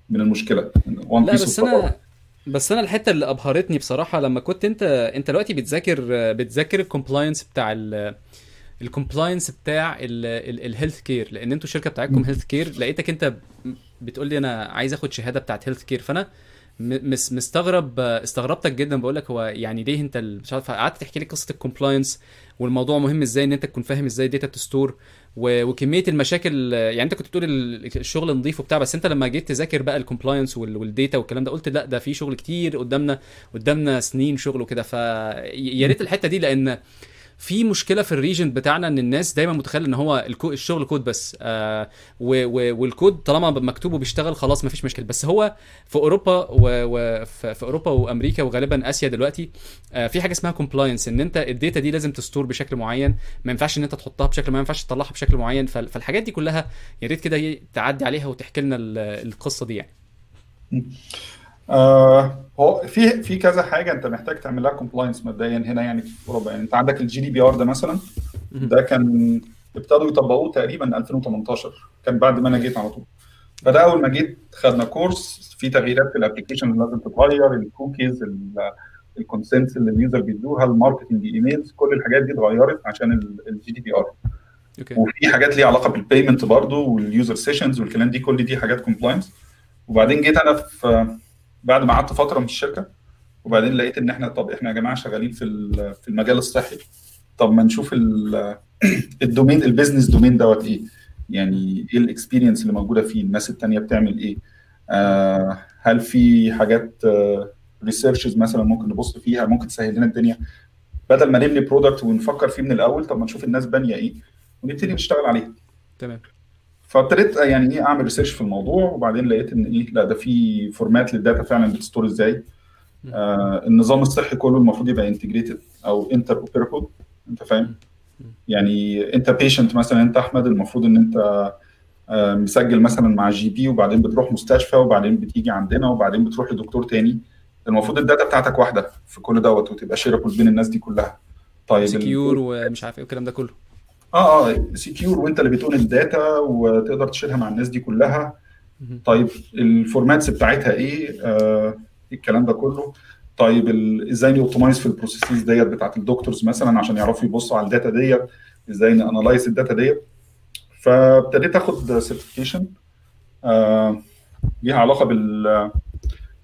من المشكلة. لا بس أنا بس أنا الحتة اللي أبهرتني بصراحة لما كنت أنت أنت دلوقتي بتذاكر بتذاكر ال compliance بتاع ال ال compliance بتاع ال health care لأن أنتوا الشركة بتاعتكم. health care لقيتك أنت بتقول لي أنا عايز آخد شهادة بتاعت health care فأنا مس مستغرب استغربتك جدا. بقول لك هو يعني ليه أنت مش عارف قعدت تحكي لي قصة ال compliance والموضوع مهم إزاي إن أنت تكون فاهم إزاي data تـ store وكمية المشاكل يعني انت كنت بتقول ال- الشغل نظيف وبتاع بس انت لما جيت تذاكر بقى ال compliance وال data والكلام ده قلت لا ده في شغل كتير قدامنا قدامنا سنين شغل وكده فيا ريت الحتة دي لأن في مشكلة في ال region بتاعنا إن الناس دايما متخيلة إن هو الشغل كود بس. آه والكود طالما مكتوب وبيشتغل خلاص مفيش مشكلة. بس هو في أوروبا وفي في أوروبا وأمريكا وغالبا آسيا دلوقتي آه في حاجة اسمها compliance إن أنت ال data دي لازم تـ store بشكل معين. ما ينفعش إن أنت تحطها بشكل ما ينفعش تطلعها بشكل معين. فال- فالحاجات دي كلها يا ريت كده تعدي عليها وتحكي لنا ال- القصة دي يعني. آه هو في في كذا حاجة أنت محتاج تعمل لها compliance مبدئيا هنا يعني في أوروبا. يعني أنت عندك ال GDPR ده مثلا ده كان ابتدوا يطبقوه تقريبا 2018 كان بعد ما أنا جيت على طول. فده أول ما جيت خدنا course في تغييرات في ال application اللي لازم تتغير الكوكيز ال consents اللي ال user بيدوها ال marketing emails كل الحاجات دي اتغيرت عشان ال GDPR okay. وفي حاجات ليها علاقة بال payment برضه وال user sessions والكلام دي كل دي حاجات compliance وبعدين جيت أنا في بعد ما قعدت فترة من الشركة وبعدين لقيت إن إحنا طب إحنا يا جماعة شغالين في في المجال الصحي طب ما نشوف ال- ال domain ال business domain دوت إيه؟ يعني إيه ال experience اللي موجودة فيه؟ الناس التانية بتعمل إيه؟ آه هل في حاجات researches مثلا ممكن نبص فيها؟ ممكن تسهل لنا الدنيا. بدل ما نبني product ونفكر فيه من الأول طب ما نشوف الناس بانية إيه؟ ونبتدي نشتغل عليه تمام. فابتديت يعني إيه أعمل research في الموضوع وبعدين لقيت إن إيه لأ ده في format لل data فعلا بتـ store إزاي. آه النظام الصحي كله المفروض يبقى integrated أو interoperable أنت فاهم؟ يعني أنت patient مثلا أنت أحمد المفروض إن أنت آه مسجل مثلا مع GP وبعدين بتروح مستشفى وبعدين بتيجي عندنا وبعدين بتروح لدكتور تاني. المفروض ال data بتاعتك واحدة في كل دوت وتبقى shareable بين الناس دي كلها. طيب secure ومش عارف إيه والكلام ده كله. آه آه secure وأنت اللي بتقول ال data وتقدر تشيلها مع الناس دي كلها. طيب ال formats بتاعتها إيه؟ آه الكلام ده كله؟ طيب إزاي نـ optimize في ال processes ديت بتاعت ال doctors مثلا عشان يعرفوا يبصوا على ال data ديت؟ إزاي نـ analyze ال data ديت؟ فابتديت آخد certification آه ليها علاقة بال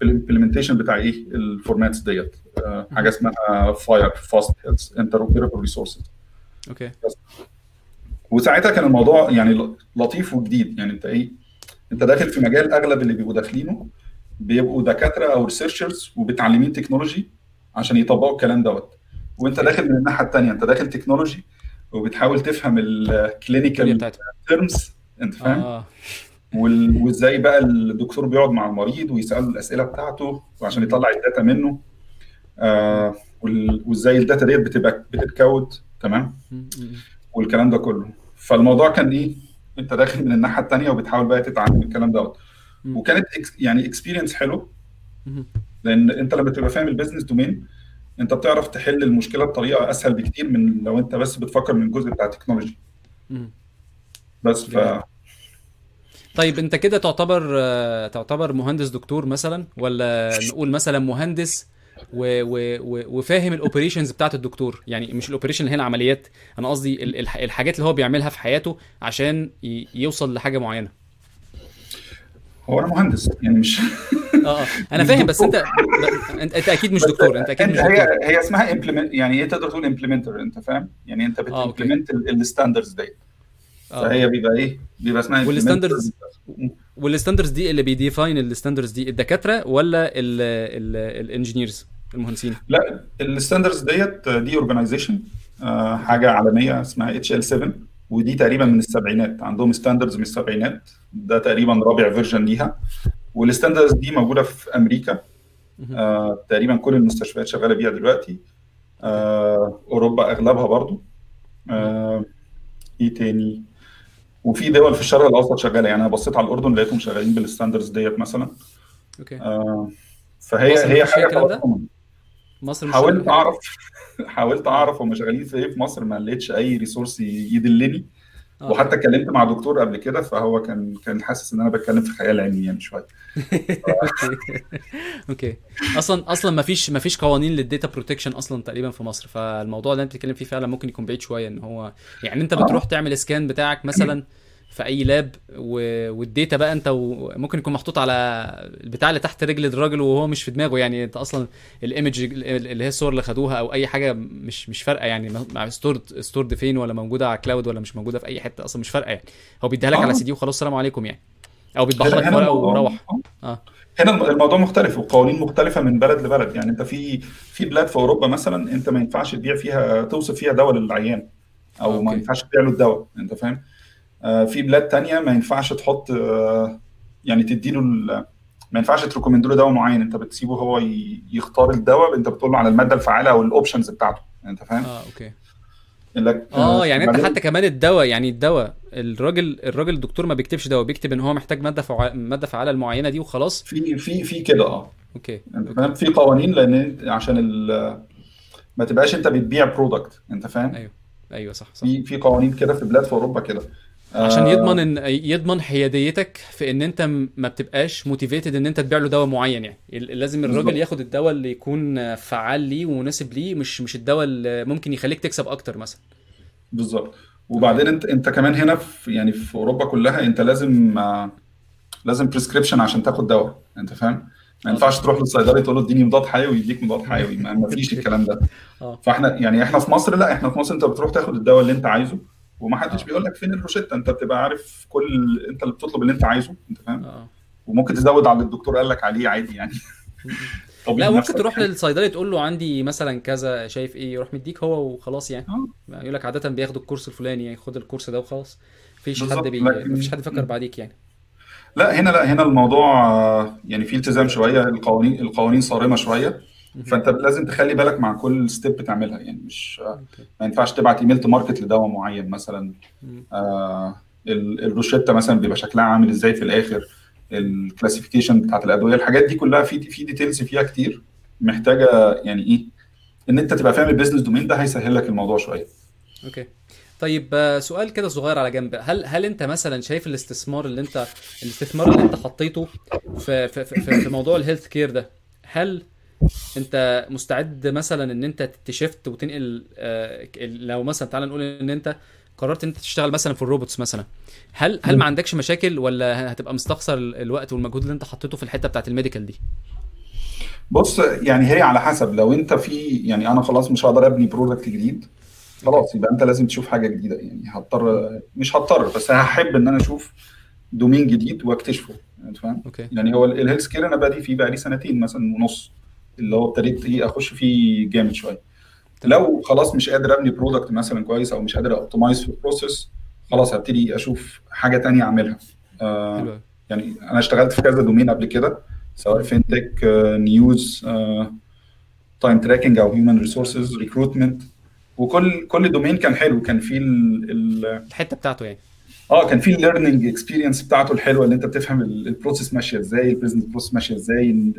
بال implementation بتاع إيه؟ ال formats ديت. آه حاجة اسمها FHIR Fast Health Interoperable Resources okay. وساعتها كان الموضوع يعني لطيف وجديد. يعني انت إيه انت داخل في مجال أغلب اللي بيبقوا داخلينه بيبقوا دكاترة أو researchers وبيتعلموا technology عشان يطبقوا الكلام دوت. وانت داخل من الناحية الثانية انت داخل technology وبتحاول تفهم ال clinical terms انت فاهم؟ آه. وال- وازاي بقى الدكتور بيقعد مع المريض ويساله الأسئلة بتاعته وعشان يطلع ال data منه. آه وازاي ال data ديت بتبقى بتتكود تمام؟ والكلام ده كله. فالموضوع كان إيه أنت داخل من الناحية الثانية وبتحاول بقى تتعلم الكلام دوت. وكانت يعني experience حلو لأن أنت لما تبقى فاهم ال business domain أنت بتعرف تحل المشكلة بطريقة أسهل بكتير من لو أنت بس بتفكر من الجزء بتاع ال technology. بس ف. طيب أنت كده تعتبر تعتبر مهندس دكتور مثلا ولا نقول مثلا مهندس و و و وفاهم ال operations بتاعت الدكتور. يعني مش ال operation اللي هي العمليات أنا قصدي ال- الح- الحاجات اللي هو بيعملها في حياته عشان ي- يوصل لحاجة معينة. هو أنا مهندس يعني مش آه آه. أنا فاهم بس أنت أنت أكيد مش دكتور أنت أكيد مش هي دكتور. هي اسمها implement يعني إيه تقدر تقول implementer أنت فاهم؟ يعني أنت آه،. بت implement ال standards دي. آه فهي بيبقى إيه؟ بيبقى اسمها وال standards. وال standards دي اللي بي define ال standards دي الدكاترة ولا ال engineers المهندسين؟ لا ال standards ديت دي organization حاجة عالمية اسمها HL 7 ودي تقريبا من السبعينات. عندهم standards من السبعينات. ده تقريبا رابع version ليها. وال standards دي موجودة في أمريكا. آه تقريبا كل المستشفيات شغالة بيها دلوقتي. آه أوروبا أغلبها برضو. آه إيه تاني؟ وفي دول في الشرق الأوسط شغالة. يعني أنا بصيت على الأردن لقيتهم شغالين بال standards ديت مثلا. okay. آه فهي مصر هي حاجة مصر مش حاولت. أعرف حاولت أعرف هم شغالين في إيه في مصر ما لقيتش أي resource يدلني. وحتى اتكلمت مع دكتور قبل كده فهو كان كان حاسس إن أنا بتكلم في خيال علمي يعني شوية. okay. okay أصلا أصلا ما فيش ما فيش قوانين لل data protection أصلا تقريبا في مصر فالموضوع اللي أنت بتتكلم فيه فعلا ممكن يكون بعيد شوية إن هو يعني أنت آه. بتروح تعمل scan بتاعك مثلا في أي lab و... وال data بقى أنت وممكن يكون محطوط على البتاع اللي تحت رجل الراجل وهو مش في دماغه يعني أنت أصلا ال image اللي هي الصور اللي خدوها أو أي حاجة مش مش فارقة يعني مع stored stored فين ولا موجودة على cloud ولا مش موجودة في أي حتة أصلا مش فارقة يعني. هو بيديها لك آه. على سي دي وخلاص السلام عليكم يعني. أو بيطبعها لك ورقة وروح. آه. هنا الموضوع مختلف وقوانين مختلفة من بلد لبلد يعني. أنت في في بلاد في أوروبا مثلا أنت ما ينفعش تبيع فيها توصف فيها دواء للعيان أو ما okay. ينفعش تبيع له الدواء أنت فاهم؟ آه في بلاد تانية ما ينفعش تحط آه يعني تديله ال- ما ينفعش ت recommend له دواء معين. انت بتسيبه هو يختار الدواء انت بتقول له على المادة الفعاله أو ال options بتاعته. انت فاهم؟ آه okay. لك آه يعني انت حتى كمان الدواء يعني الدواء الراجل الراجل الدكتور ما بيكتبش دواء بيكتب ان هو محتاج مادة فع... مادة فعاله المعينة دي وخلاص. في في في كده آه. okay. انت فاهم؟ في قوانين لأن عشان ال- ما تبقاش انت بتبيع product انت فاهم؟ أيوه. أيوه صح صح. في في قوانين كده في بلاد في أوروبا كده. عشان آه، يضمن ان يضمن حياديتك في إن أنت ما بتبقاش motivated إن أنت تبيع له دواء معين يعني. لازم الراجل. ياخد الدواء اللي يكون فعال ليه ومناسب ليه مش مش الدواء اللي ممكن يخليك تكسب أكتر مثلا. بالظبط. وبعدين انت أنت كمان هنا في يعني في أوروبا كلها أنت لازم آه، لازم prescription عشان تاخد دواء. أنت فاهم؟ ما ينفعش تروح للصيدلي تقول له اديني مضاد حيوي يديك مضاد حيوي. ما فيش الكلام ده. فاحنا يعني إحنا في مصر لا إحنا في مصر أنت بتروح تاخد الدواء اللي أنت عايزه. ومحدش آه. بيقول لك فين الروشته انت بتبقى عارف كل انت اللي بتطلب اللي انت عايزه انت فاهم؟ آه. وممكن تزود على اللي الدكتور قال لك عليه عادي يعني. لا ممكن تروح يعني. للصيدلي تقول له عندي مثلا كذا شايف إيه؟ يروح مديك هو وخلاص يعني. آه. يقول لك عاده بياخدوا الكورس الفلاني يعني خد الكورس ده وخلاص. مفيش حد بي... لكن- مفيش حد يفكر بعديك يعني. لا هنا لا هنا الموضوع آه، يعني فيه التزام شوية القوانين القوانين صارمة شوية. فانت لازم تخلي بالك مع كل step بتعملها. يعني مش ما ينفعش تبعت email ت market لدواء معين مثلا. آه ال- الروشتة مثلا بيبقى شكلها عامل إزاي في الآخر. ال classification بتاعت الأدوية الحاجات دي كلها في في details فيها كتير. محتاجة يعني إيه؟ إن أنت تبقى فاهم ال business domain ده هيسهل لك الموضوع شوية. okay. طيب آه، سؤال كده صغير على جنب. هل هل أنت مثلا شايف الاستثمار اللي أنت الاستثمار اللي أنت حطيته في في في, في موضوع ال health care ده هل انت مستعد مثلا إن أنت ت shift وتنقل آه، لو مثلا تعال نقول إن أنت قررت إن أنت تشتغل مثلا في ال robots مثلا هل هل ما عندكش مشاكل ولا هتبقى مستخسر الوقت والمجهود اللي أنت حطيته في الحتة بتاعت ال medical دي؟ بص يعني هي على حسب. لو أنت في يعني أنا خلاص مش هقدر أبني product جديد خلاص يبقى أنت لازم تشوف حاجة جديدة. يعني هضطر مش هضطر بس هحب إن أنا أشوف domain جديد وأكتشفه. أنت فاهم؟ يعني هو ال health care أنا بادي فيه بقالي سنتين مثلا ونص. اللي هو ابتديت إيه أخش فيه جامد شوية. لو خلاص مش قادر أبني product مثلا كويس أو مش قادر optimize في ال process خلاص هبتدي أشوف حاجة تانية أعملها آه. يعني أنا اشتغلت في كذا domain قبل كده سواء fintech news time tracking أو human resources recruitment وكل كل domain كان حلو كان فيه ال ال الحتة بتاعته يعني آه كان في ال learning experience بتاعته الحلوة اللي انت بتفهم ال process ماشية إزاي ال business process ماشية إزاي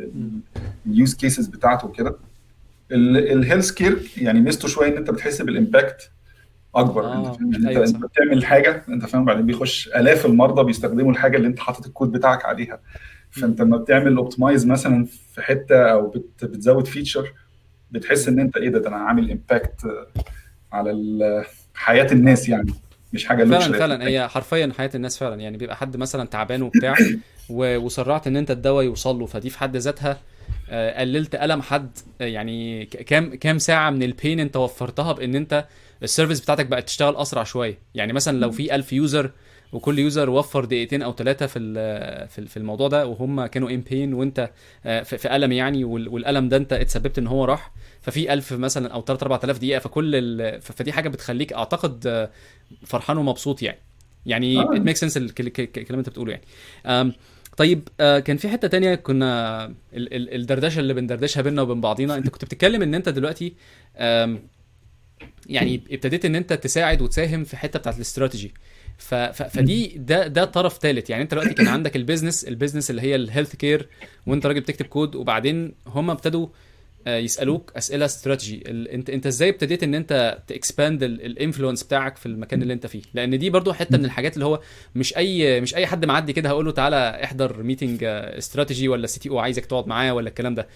ال use cases بتاعته وكده. ال health care يعني ميزته شوية ان انت بتحس بال impact أكبر. آه، انت يعني أيوة انت بتعمل حاجة انت فاهم؟ بعدين بيخش آلاف المرضى بيستخدموا الحاجة اللي انت حاطط الكود بتاعك عليها. فانت لما بتعمل optimize مثلا في حتة أو بت بتزود feature بتحس إن انت إيه ده؟ ده أنا عامل impact على حياة الناس يعني. مش حاجة فعلا luxury. فعلا هي حرفيا حياة الناس فعلا. يعني بيبقى حد مثلا تعبان وبتاع وسرعت إن أنت الدواء يوصل له. فدي في حد ذاتها آه، قللت ألم حد آه، يعني كام كام ساعة من ال pain أنت وفرتها بإن أنت ال service بتاعتك بقت تشتغل أسرع شوية. يعني مثلا لو في 1000 user وكل user وفر دقيقتين أو ثلاثة في في ال- في الموضوع ده وهم كانوا in pain وأنت آه، في ألم يعني وال- والألم ده أنت اتسببت إن هو راح. ففي 1000 مثلا أو 3 4000 دقيقة فكل ال- فدي حاجة بتخليك أعتقد آه، فرحان ومبسوط يعني. يعني. it make sense الكلام اللي أنت بتقوله يعني. طيب آه، كان في حتة تانية كنا ال- ال- الدردشة اللي بندردشها بينا وبين بعضينا. أنت كنت بتتكلم إن أنت دلوقتي يعني ابتديت إن أنت تساعد وتساهم في حتة بتاعت الاستراتيجي. ف... ف... فدي ده ده طرف ثالث يعني انت دلوقتي كان عندك ال business ال business اللي هي ال health care وانت راجل بتكتب كود وبعدين هم ابتدوا آه، يسألوك أسئلة استراتيجي ال... انت انت إزاي ابتديت ان انت ت expand ال influence بتاعك في المكان اللي انت فيه؟ لأن دي برضو حتة من الحاجات اللي هو مش اي مش أي حد معدي كده هقول له تعالى احضر meeting استراتيجي ولا CTO عايزك تقعد معاه ولا الكلام ده.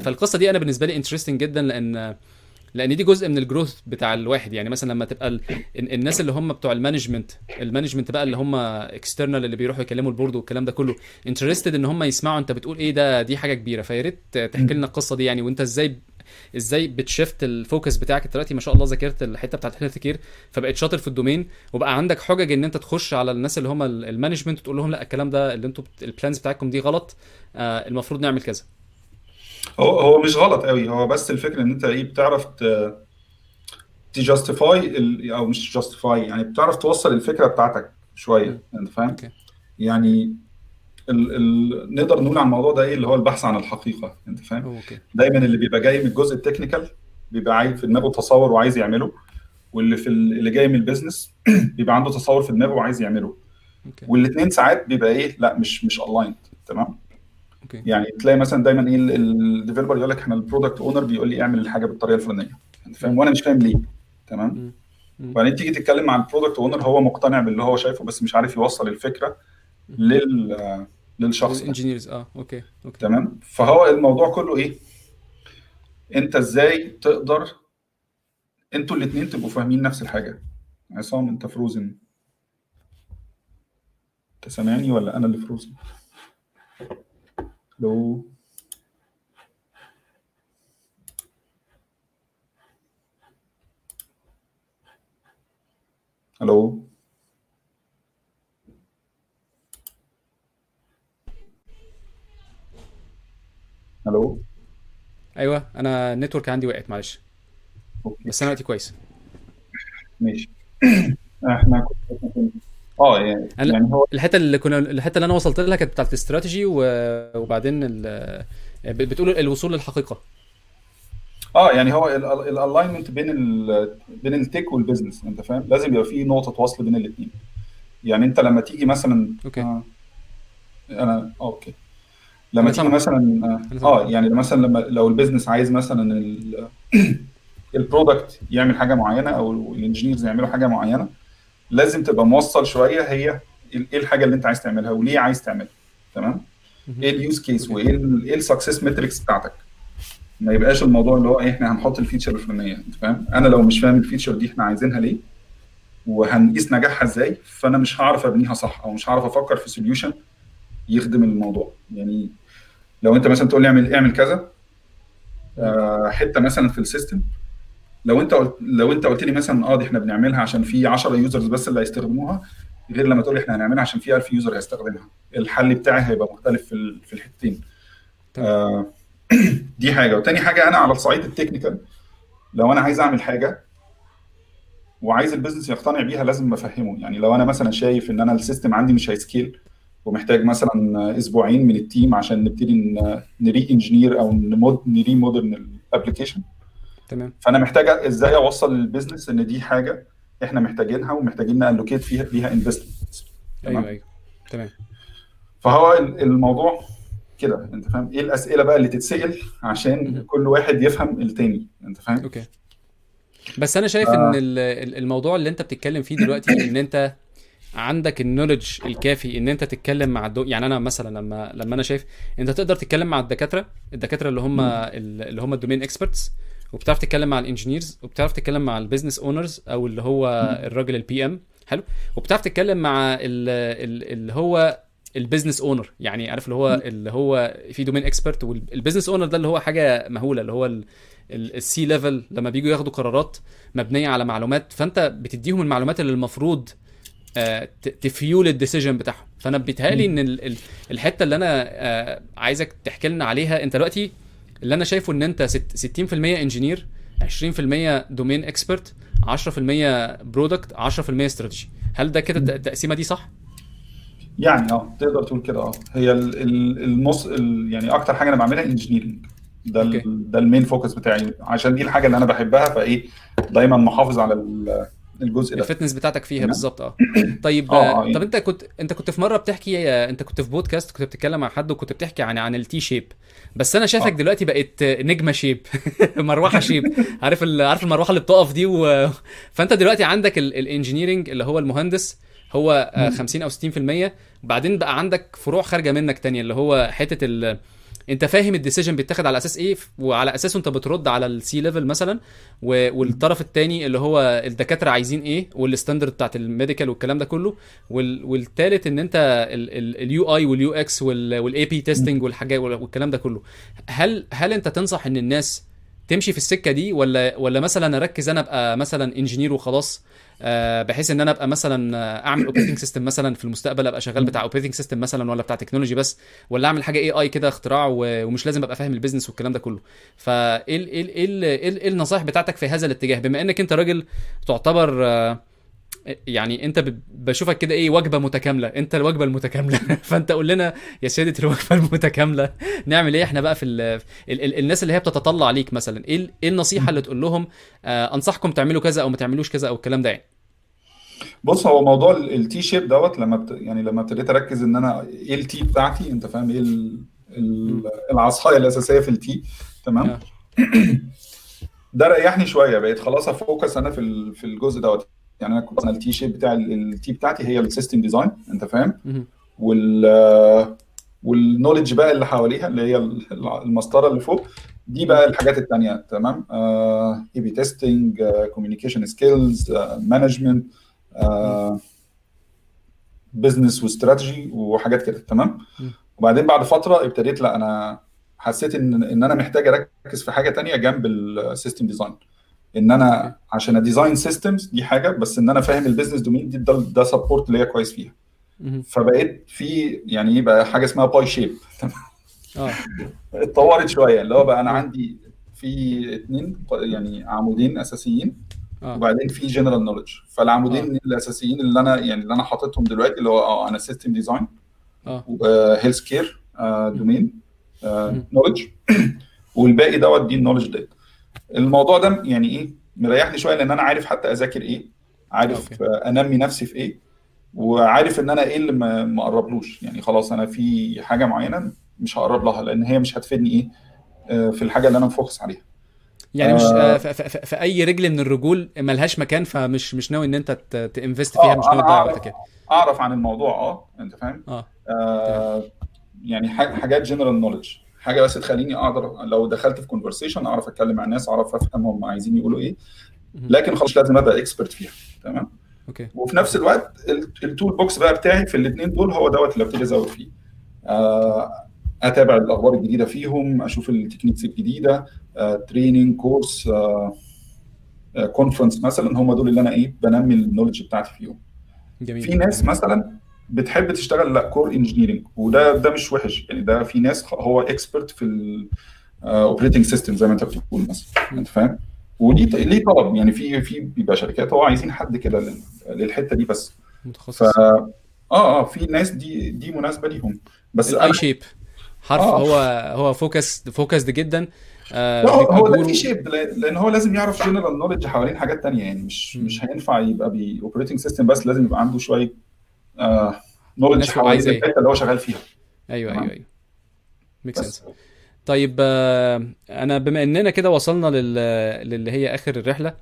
فالقصة دي أنا بالنسبة لي interesting جدا لأن لأن دي جزء من ال growth بتاع الواحد. يعني مثلا لما تبقى ال... ال- الناس اللي هم بتوع ال management ال management بقى اللي هم external اللي بيروحوا يكلموا ال board والكلام ده كله interested إن هم يسمعوا أنت بتقول إيه ده دي حاجة كبيرة. فيا ريت تحكي لنا القصة دي. يعني وأنت إزاي إزاي بت shift ال focus بتاعك؟ دلوقتي ما شاء الله ذاكرت الحتة بتاعت ال health care فبقيت شاطر في ال domain وبقى عندك حجج إن أنت تخش على الناس اللي هم ال- ال management وتقول لهم لا الكلام ده اللي أنتوا بت- ال plans بتاعتكم دي غلط آه المفروض نعمل كذا. هو هو مش غلط قوي. هو بس الفكرة إن أنت إيه بتعرف ت justify أو مش justify يعني بتعرف توصل الفكرة بتاعتك شوية أنت فاهم؟ okay. يعني ال ال نقدر نقول عن الموضوع ده إيه اللي هو البحث عن الحقيقة أنت فاهم؟ okay. دايما اللي بيبقى جاي من الجزء ال technical بيبقى عايز في دماغه تصور وعايز يعمله واللي في ال- اللي جاي من ال business بيبقى عنده تصور في دماغه وعايز يعمله. okay. والاثنين ساعات بيبقى إيه لأ مش مش aligned تمام؟ okay. يعني تلاقي مثلا دايما إيه ال developer يقول لك إحنا ال product owner بيقول لي اعمل الحاجة بالطريقة الفلانية. أنت فاهم؟ وأنا مش فاهم ليه. تمام. وبعدين تيجي تتكلم مع ال product owner هو مقتنع باللي هو شايفه بس مش عارف يوصل الفكرة لل للشخص ال engineers آه أوكي أوكي. تمام؟ فهو الموضوع كله إيه؟ أنت إزاي تقدر أنتوا الاثنين تبقوا فاهمين نفس الحاجة؟ عصام أنت frozen أنت سامعني ولا أنا اللي frozen لو ألو ألو أيوه أنا ال network عندي وقعت معلش. okay. بس أنا دلوقتي كويس. ماشي. إحنا كنا آه يعني يعني هو الحتة اللي كنا الحتة اللي أنا وصلت لها كانت بتاعت الاستراتيجي وبعدين ال... بتقول الوصول للحقيقة آه يعني هو ال alignment بين ال بين ال tech وال business أنت فاهم لازم يبقى في نقطة وصل بين الاثنين يعني أنت لما تيجي مثلا okay. آه أنا آه okay لما تيجي. مثلا أنا آه. آه يعني مثلا لما لو ال business عايز مثلا ال- ال product يعمل حاجة معينة أو ال engineers يعملوا حاجة معينة لازم تبقى موصل شوية هي إيه الحاجة اللي أنت عايز تعملها وليه عايز تعملها تمام؟ إيه ال use case وإيه إيه ال success metrics بتاعتك؟ ما يبقاش الموضوع اللي هو إيه، إحنا هنحط ال feature الفلانية أنت فاهم؟ أنا لو مش فاهم ال feature دي إحنا عايزينها ليه؟ وهنقيس نجاحها إزاي؟ فأنا مش هعرف أبنيها صح أو مش هعرف أفكر في solution يخدم الموضوع. يعني لو أنت مثلا تقول لي اعمل اعمل كذا آه، حتة مثلا في ال system لو انت قلت لو انت قلت لي مثلا آه دي إحنا بنعملها عشان في 10 users بس اللي هيستخدموها غير لما تقول لي إحنا هنعملها عشان في 1000 user هيستخدمها. الحل بتاعي هيبقى مختلف في في الحتتين. تمام. آه دي حاجة. وتاني حاجة أنا على الصعيد ال technical لو أنا عايز أعمل حاجة وعايز ال business يقتنع بيها لازم افهمه يعني لو أنا مثلا شايف إن أنا ال system عندي مش هي scale ومحتاج مثلا أسبوعين من ال team عشان نبتدي ن re-engineer أو ن re-modern ال application تمام. فأنا محتاج إزاي أوصل لل business إن دي حاجة إحنا محتاجينها ومحتاجين ن allocate فيها فيها investment أيوه أيوه. تمام. فهو ال- الموضوع كده أنت فاهم؟ إيه الأسئلة بقى اللي تتسأل عشان. كل واحد يفهم التاني أنت فاهم؟ okay. بس أنا شايف آه. إن ال- ال- الموضوع اللي أنت بتتكلم فيه دلوقتي إن أنت عندك ال knowledge الكافي إن أنت تتكلم مع الدو... يعني أنا مثلا لما لما أنا شايف أنت تقدر تتكلم مع الدكاترة الدكاترة اللي هم اللي هم ال domain experts وبتعرف تتكلم مع ال engineers وبتعرف تتكلم مع ال business owners أو اللي هو الراجل ال PM حلو. وبتعرف تتكلم مع ال- ال- اللي هو ال business owner. يعني عارف اللي هو اللي هو في domain expert وال business owner ده اللي هو حاجة مهولة اللي هو ال C level لما بيجوا ياخدوا قرارات مبنية على معلومات فأنت بتديهم المعلومات اللي المفروض آه، ت fuel ال decision بتاعهم. فأنا بيتهيألي إن ال- ال- الحتة اللي أنا آه، عايزك تحكي لنا عليها أنت دلوقتي اللي أنا شايفه إن أنت ست- 60% engineer 20% domain expert 10% product 10% استراتيجي هل ده كده الت- التقسيمه دي صح؟ يعني آه تقدر تقول كده آه هي ال- ال- المص ال- يعني أكتر حاجة أنا بعملها engineering ده. ال- ده ال main focus بتاعي عشان دي الحاجة اللي أنا بحبها فإيه دايما محافظ على ال- الجزء ده ال fitness بتاعتك فيها. بالظبط آه طيب آه، آه آه، يعني. طب انت كنت انت كنت في مرة بتحكي آه، انت كنت في بودكاست كنت بتتكلم مع حد وكنت بتحكي عن عن ال T-shape بس أنا شايفك آه. دلوقتي بقيت آه، نجمة shape مروحة shape عارف ال... عارف المروحة اللي بتقف دي و... فأنت دلوقتي عندك ال engineering اللي هو المهندس هو آه، 50 أو 60% وبعدين بقى عندك فروع خارجة منك تانية اللي هو حتة ال... انت فاهم ال decision بيتاخد على أساس إيه؟ وعلى اساسه انت بترد على ال C level مثلا. والطرف الثاني اللي هو الدكاترة عايزين إيه؟ وال standard بتاعت ال medical والكلام ده كله. وال... والثالث ان انت ال UI وال UX وال A/B testing والحاجات والكلام ده كله. هل هل انت تنصح ان الناس تمشي في السكة دي؟ ولا ولا مثلا اركز أنا ابقى مثلا engineer وخلاص؟ بحيث إن أنا أبقى مثلا آه، أعمل operating system مثلا في المستقبل أبقى شغال بتاع operating system مثلا ولا بتاع technology بس ولا أعمل حاجة اي اي كده اختراع ومش لازم أبقى فاهم ال business والكلام ده كله. فإيه إيه إيه ال- إيه النصائح بتاعتك في هذا الاتجاه؟ بما إنك أنت راجل تعتبر آه، يعني انت بشوفك كده إيه وجبة متكاملة. انت الوجبة المتكاملة. فانت قول لنا يا سيدة الوجبة المتكاملة نعمل إيه إحنا بقى في ال ال ال الناس اللي هي بتتطلع ليك مثلا؟ إيه إيه النصيحة اللي تقول لهم آه انصحكم تعملوا كذا أو ما تعملوش كذا أو الكلام ده يعني؟ بص هو موضوع التي شيب دوت لما بت... يعني لما ابتديت اركز ان أنا إيه التي بتاعتي انت فاهم إيه ال... ال... العصاية الأساسية في التي تمام؟ آه. ده ريحني شوية بقيت خلاص أ focus أنا في. في الجزء دوت. يعني أنا كنت أنا ال T-shape بتاع ال T بتاعتي هي ال system design أنت فاهم. وال وال knowledge بقى اللي حواليها اللي هي ال- المسطرة اللي فوق. دي بقى الحاجات التانية تمام؟ A/B testing communication skills management business و strategy وحاجات كده تمام. وبعدين بعد فترة ابتديت لا أنا حسيت ان إن أنا محتاج أركز في حاجة تانية جنب ال system design إن أنا عشان ا design systems دي حاجة بس إن أنا فاهم ال business domain دي ده, ده support ليا كويس فيها. فبقيت في يعني إيه بقى حاجة اسمها Pi-shape آه. اتطورت شوية. اللي هو بقى أنا عندي في اتنين يعني عمودين أساسيين آه. وبعدين في general knowledge فالعمودين آه. الأساسيين اللي أنا يعني اللي أنا حاططهم دلوقتي اللي هو آه أنا system design و healthcare domain. knowledge والباقي دوت دي ال knowledge ديت الموضوع ده يعني إيه مريحني شوية لأن أنا عارف حتى أذاكر إيه عارف okay. آه، أنمي نفسي في إيه وعارف إن أنا إيه اللي ما اقربلوش يعني خلاص أنا في حاجة معينة مش هقرب لها لأن هي مش هتفيدني إيه آه، في الحاجة اللي أنا م focus عليها يعني مش آه. آه، في أي رجل من الرجول ملهاش مكان فمش مش ناوي إن أنت ت- ت invest فيها آه، مش ناوي تضيع. وقتك يعني أعرف عن الموضوع آه أنت فاهم آه آه يعني حاجات general knowledge حاجة بس تخليني أقدر لو دخلت في conversation أعرف أتكلم مع الناس أعرف أفهم هم عايزين يقولوا إيه. لكن خلاص لازم أبقى expert فيها تمام؟ okay. وفي نفس الوقت ال- ال toolbox بقى بتاعي في الاثنين دول هو دوت اللي ابتدي أزود فيه. آه، أتابع الأخبار الجديدة فيهم أشوف ال techniques الجديدة training course conference مثلا هم دول اللي أنا إيه بنمي ال knowledge بتاعتي فيهم. جميل. في ناس مثلا بتحب تشتغل لا core engineering وده ده مش وحش. يعني ده في ناس هو expert في ال operating system زي ما انت بتقول مثلا. أنت فاهم؟ وليه ليه طلب؟ يعني في في بيبقى شركات هو عايزين حد كده لل- للحتة دي بس. ف متخصص آه آه في ناس دي دي مناسبة ليهم. بس ال I-shape حرف آه. هو هو focus focused جدا. آه لا هو ده T-shape لأن هو لازم يعرف general knowledge حوالين حاجات تانية. يعني مش مم. مش هينفع يبقى بي operating system بس لازم يبقى عنده شوية آه knowledge الناس هو حوالين؟ الحتة اللي هو شغال فيها أيوه. أيوه أيوه make sense طيب آه، أنا بما إننا كده وصلنا لل... للي هي آخر الرحلة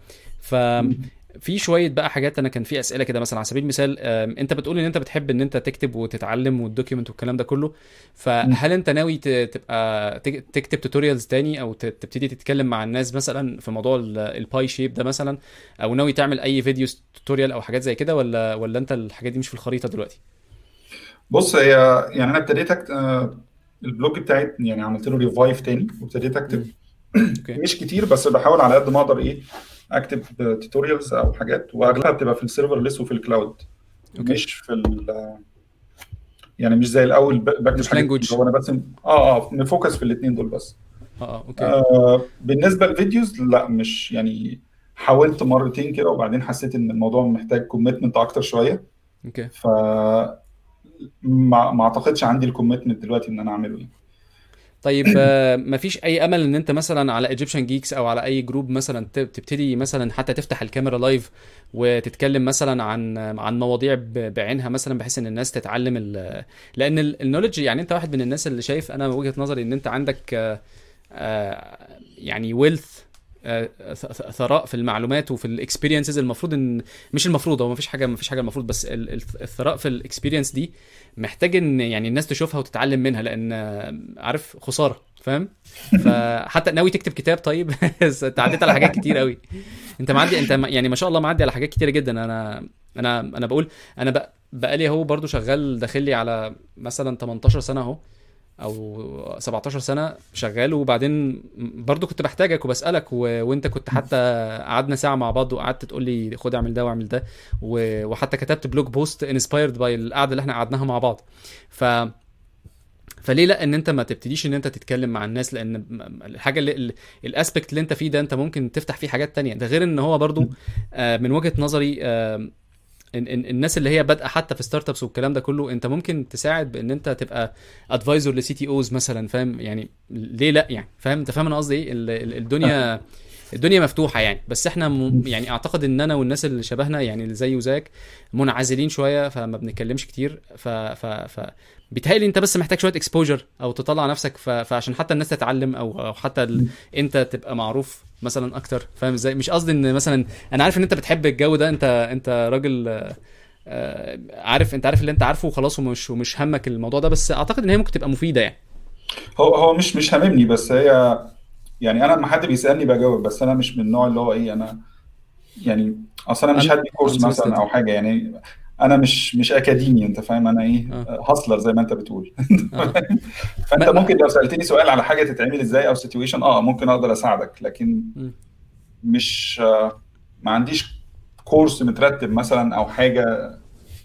ففي شوية بقى حاجات أنا كان في أسئلة كده مثلا على سبيل المثال أنت بتقول إن أنت بتحب إن أنت تكتب وتتعلم وال document والكلام ده كله فهل أنت ناوي تبقى تك- تكتب tutorials تاني أو تبتدي تتكلم مع الناس مثلا في موضوع ال- ال Pi-shape ده مثلا؟ أو ناوي تعمل أي video tutorial أو حاجات زي كده ولا ولا أنت الحاجات دي مش في الخريطة دلوقتي؟ بص هي يعني أنا ابتديت. آه، ال blog بتاعي يعني عملت له revive تاني وابتديت أكتب. مش كتير بس بحاول على قد ما أقدر إيه اكتب tutorials أو حاجات واغلبها بتبقى في ال serverless وفي ال cloud okay. مش في ال يعني مش زي الأول بكتب حاجات. هو أنا بس آه آه م focus في الاثنين دول بس. آه آه okay. آه بالنسبة لل videos لا مش يعني حاولت مرتين كده وبعدين حسيت إن الموضوع محتاج commitment أكتر شوية. okay. ف ما, ما أعتقدش عندي ال commitment دلوقتي إن أنا أعمله يعني. طيب آه، مفيش أي أمل إن أنت مثلا على Egyptian Geeks أو على أي group مثلا تبتدي مثلا حتى تفتح الكاميرا live وتتكلم مثلا عن عن مواضيع بعينها مثلا بحيث إن الناس تتعلم ال- لأن ال knowledge يعني أنت واحد من الناس اللي شايف أنا وجهة نظري إن أنت عندك آه، آه، يعني wealth ثراء في المعلومات وفي ال experiences المفروض ان مش المفروض هو مفيش حاجة مفيش حاجة المفروض بس ال- ال- الثراء في ال experience دي محتاج إن يعني الناس تشوفها وتتعلم منها لأن عارف خسارة فاهم؟ فحتى ناوي تكتب كتاب طيب؟ أنت عديت على حاجات كتير قوي أنت معدي أنت يعني ما شاء الله معدي على حاجات كتيرة جدا. أنا أنا أنا بقول أنا بق- بقالي أهو برضو شغال داخل لي على مثلا 18 سنة أهو. أو 17 سنة شغال وبعدين برضو كنت بحتاجك وبسألك و... وانت كنت حتى قعدنا ساعة مع بعض وقعدت تقول لي خد اعمل ده واعمل ده و... وحتى كتبت blog post inspired by القعدة اللي إحنا قعدناها مع بعض. ف فليه لأ إن أنت ما تبتديش إن أنت تتكلم مع الناس؟ لأن الحاجة اللي ال- ال aspect اللي أنت فيه ده أنت ممكن تفتح فيه حاجات تانية. ده غير إن هو برضو آه، من وجهة نظري الناس اللي هي بادئة حتى في startups والكلام ده كله أنت ممكن تساعد بإن أنت تبقى advisor ل CTOs مثلا فاهم؟ يعني ليه لأ يعني؟ فاهم؟ أنت فاهم أنا قصدي إيه؟ ال- ال- الدنيا الدنيا مفتوحة يعني. بس إحنا م... يعني أعتقد إن أنا والناس اللي شبهنا يعني اللي زي وزيك منعزلين شوية فما بنتكلمش كتير. ف ف ف بيتهيألي أنت بس محتاج شوية exposure أو تطلع نفسك. ف... فعشان حتى الناس تتعلم أو أو حتى ال... أنت تبقى معروف مثلا أكتر. فاهم إزاي؟ مش قصدي إن مثلا أنا عارف إن أنت بتحب الجو ده. انت أنت راجل آه، عارف أنت عارف اللي أنت عارفه وخلاص ومش ومش همك الموضوع ده. بس أعتقد إن هي ممكن تبقى مفيدة يعني. هو هو مش مش هاممني بس هي يعني أنا لما حد بيسألني بجاوب بس أنا مش من النوع اللي هو إيه أنا يعني أصل أنا مش هدي كورس مثلا. أو حاجة يعني أنا مش مش أكاديمي أنت فاهم أنا إيه آه. hustler زي ما أنت بتقول آه. فأنت ممكن لو سألتني سؤال على حاجة تتعمل إزاي أو situation آه ممكن أقدر أساعدك لكن. مش آه، ما عنديش course مترتب مثلا أو حاجة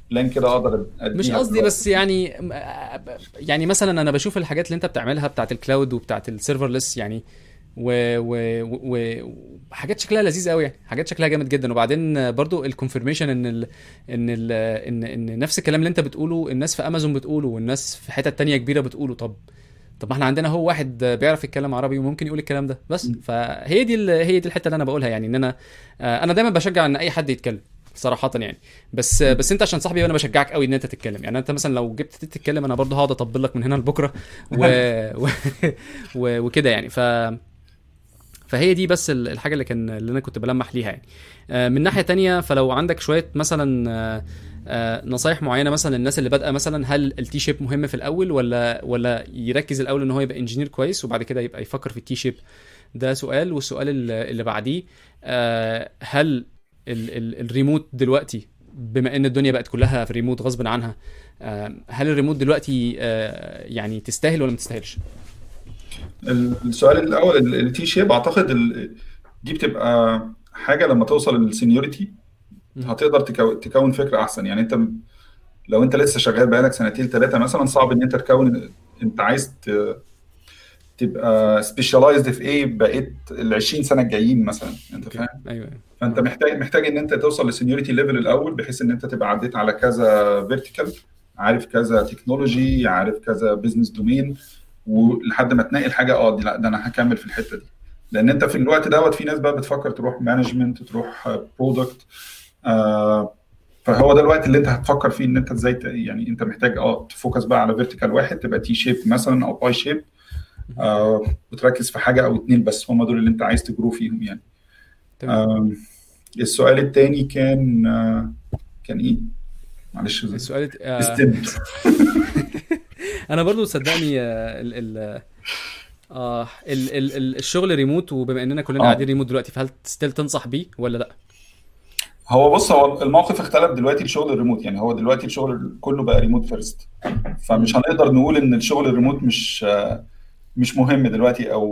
لأن كده أقدر مش قصدي. بس يعني يعني مثلا أنا بشوف الحاجات اللي أنت بتعملها بتاعت ال cloud وبتاعت ال serverless يعني و و و وحاجات شكلها لذيذ قوي يعني حاجات شكلها جامد جدا. وبعدين برضو ال confirmation إن ال إن ال ان إن نفس الكلام اللي أنت بتقوله الناس في امازون بتقوله والناس في حتت تانية كبيرة بتقوله. طب طب ما إحنا عندنا هو واحد بيعرف يتكلم عربي وممكن يقول الكلام ده. بس. فهي دي ال- هي دي الحتة اللي أنا بقولها يعني إن أنا آه، أنا دايما بشجع إن أي حد يتكلم صراحة يعني. بس بس أنت عشان صاحبي وأنا بشجعك قوي إن أنت تتكلم يعني. أنت مثلا لو جبت تتكلم أنا برضه هقعد أطبل لك من هنا لبكرة. و... و... و... وكده يعني. ف فهي دي بس ال- الحاجة اللي كان اللي أنا كنت بلمح ليها يعني. آه، من ناحية تانية فلو عندك شوية مثلا آه، آه، نصايح معينة مثلا للناس اللي بادئة مثلا هل ال T-shape مهم في الأول ولا ولا يركز الأول إن هو يبقى engineer كويس وبعد كده يبقى يفكر في ال T-shape؟ ده سؤال. والسؤال اللي بعديه هل ال- ال- الريموت دلوقتي بما إن الدنيا بقت كلها في ريموت غصب عنها هل الريموت دلوقتي يعني تستاهل ولا ما تستاهلش؟ السؤال الأول ال T-shape أعتقد ال- دي بتبقى حاجة لما توصل لل seniority مم. هتقدر تكو- تكون فكرة أحسن. يعني أنت لو أنت لسه شغال بقالك سنتين ثلاثة مثلا صعب إن أنت تكون أنت عايز ت- تبقى specialized في إيه بقيت ال 20 سنة الجايين مثلا. أنت فاهم؟ أيوه. فأنت محتاج محتاج إن أنت توصل ل seniority level الأول بحيث إن أنت تبقى عديت على كذا vertical عارف كذا technology عارف كذا business domain ولحد ما تنقل حاجة آه دي لا ده أنا هكمل في الحتة دي. لأن أنت في الوقت دوت في ناس بقى بتفكر تروح management تروح product آه فهو ده الوقت اللي أنت هتفكر فيه إن أنت إزاي يعني أنت محتاج آه ت focus بقى على vertical واحد تبقى T-shape مثلا أو Pi-shape آه وتركز في حاجة أو اتنين بس هم دول اللي أنت عايز ت grow فيهم يعني. السؤال التاني كان آه، كان إيه؟ معلش. السؤال آه، استنت أنا برضو صدقني آه، ال ال آه ال ال ال الشغل ريموت وبما إننا كلنا آه. قاعدين ريموت دلوقتي فهل still تنصح بيه ولا لأ؟ هو بص هو الموقف اختلف دلوقتي الشغل الريموت يعني هو دلوقتي الشغل كله بقى remote first فمش هنقدر نقول إن الشغل الريموت مش آه، مش مهم دلوقتي أو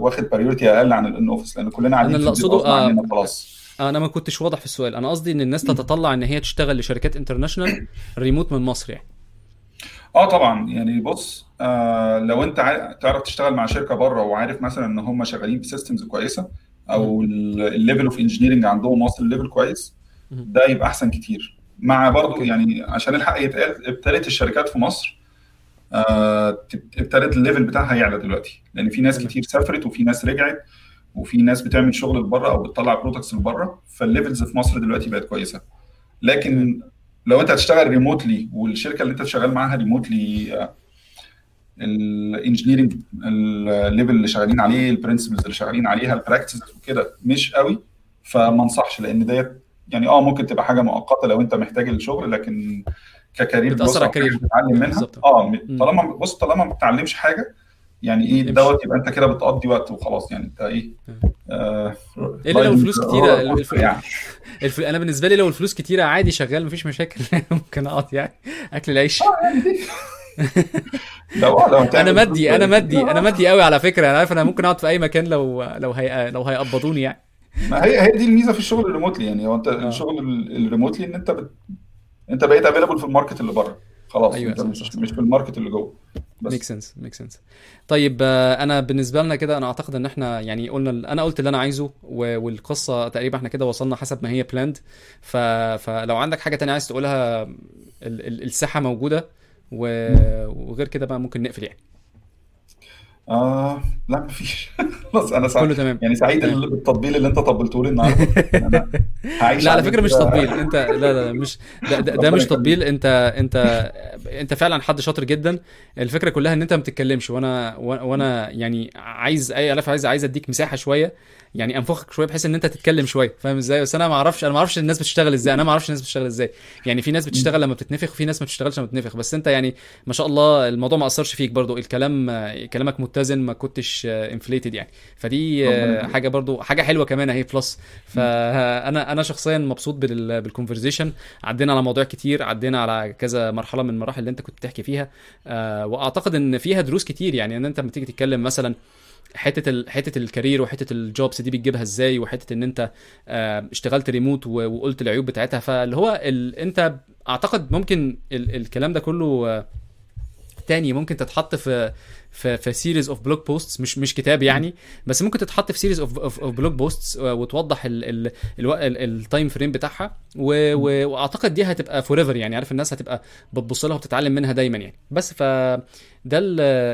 واخد priority أقل عن ال in office لأن كلنا قاعدين اللي غصب آه، خلاص. أنا ما كنتش واضح في السؤال. أنا قصدي إن الناس تتطلع إن هي تشتغل لشركات international remote من مصر يعني. آه طبعا يعني بص آه لو أنت عا- تعرف تشتغل مع شركة بره وعارف مثلا إن هم شغالين ب systems كويسة أو ال level of engineering عندهم واصل level كويس. ده يبقى أحسن كتير مع برضو okay. يعني عشان الحق يتقال ابتدت الشركات في مصر آه تب- ابتدت ال level بتاعها يعلى دلوقتي لأن في ناس تمام. كتير سافرت وفي ناس رجعت وفي ناس بتعمل شغل لبره أو بتطلع products لبره فال levels في مصر دلوقتي بقت كويسة لكن لو انت هتشتغل remotely والشركة اللي انت شغال معاها remotely ال engineering ال level اللي شغالين عليه ال principles اللي شغالين عليها ال practices وكده مش قوي فما انصحش لأن ديت يعني آه ممكن تبقى حاجة مؤقتة لو انت محتاج الشغل لكن ك career growth على ال career. تتعلم منها بالظبط. آه. طالما بص طالما ما بتتعلمش حاجة يعني إيه امشي. دوت يبقى أنت كده بتقضي وقت وخلاص. يعني أنت إيه آه إلا لو الفلوس roller الف- يعني. الف... أنا بالنسبة لي لو الفلوس كتيرة عادي شغال مفيش مشاكل. ممكن أقعد يعني أكل العيش. لو لو أنا مادي أنا. مادي أنا مادي قوي على فكرة. أنا عارف أنا ممكن أقعد في أي مكان لو لو هي... لو هيقبضوني يعني. ما هي هي دي الميزة في الشغل ال remotely يعني. هو أنت الشغل ال- ال remotely إن أنت بت... أنت بقيت available في ال market اللي بره. خلاص أيوة، أنت مش. مش في ال market اللي جوه make sense make sense طيب آه، أنا بالنسبة لنا كده أنا أعتقد إن إحنا يعني قلنا أنا قلت اللي أنا عايزه والقصة تقريبا إحنا كده وصلنا حسب ما هي planned ف... فلو عندك حاجة تانية عايز تقولها ال... ال... الساحة موجودة و... وغير كده بقى ممكن نقفل يعني. آه لا مفيش. خلاص أنا سعيد. كله تمام. يعني سعيد تمام. بالتطبيل اللي أنت طبلته لي النهارده. أنا هعيش لا على فكرة مش. تطبيل. أنت لا لا مش ده, ده, ده مش. تطبيل. أنت أنت أنت فعلا حد شاطر جدا. الفكرة كلها إن أنت ما بتتكلمش. وأنا وأنا يعني عايز أي عارف عايز عايز أديك مساحة شوية. يعني انفخك شوية بحيث ان انت تتكلم شوية فاهم إزاي؟ بس أنا ما أعرفش أنا ما أعرفش الناس بتشتغل إزاي أنا ما أعرفش الناس بتشتغل إزاي. يعني في ناس بتشتغل لما بتتنفخ وفي ناس ما بتشتغلش لما بتتنفخ. بس انت يعني ما شاء الله الموضوع ما أثرش فيك برضو الكلام كلامك متزن ما كنتش انفليتد يعني. فدي آه،. حاجة برضو حاجة حلوة كمان اهي plus فأنا أنا شخصيا مبسوط بال- بال conversation عدينا على مواضيع كتير عدينا على كذا مرحلة من المراحل اللي انت كنت بتحكي فيها. آه، وأعتقد إن فيها دروس كتير. يعني إن انت لما تيجي تتكلم مثلا حتة. حتة ال career وحتة ال jobs دي بتجيبها إزاي وحتة إن أنت آه، اشتغلت ريموت. وقلت العيوب بتاعتها فاللي هو ال... أنت أعتقد ممكن ال... الكلام ده كله آه، تاني ممكن تتحط في في في series of blog posts مش مش كتاب يعني بس ممكن تتحط في series of of blog posts وتوضح ال ال ال time frame بتاعها و- و- وأعتقد دي هتبقى forever يعني عارف الناس هتبقى بتبص لها وبتتعلم منها دايما يعني. بس ف ده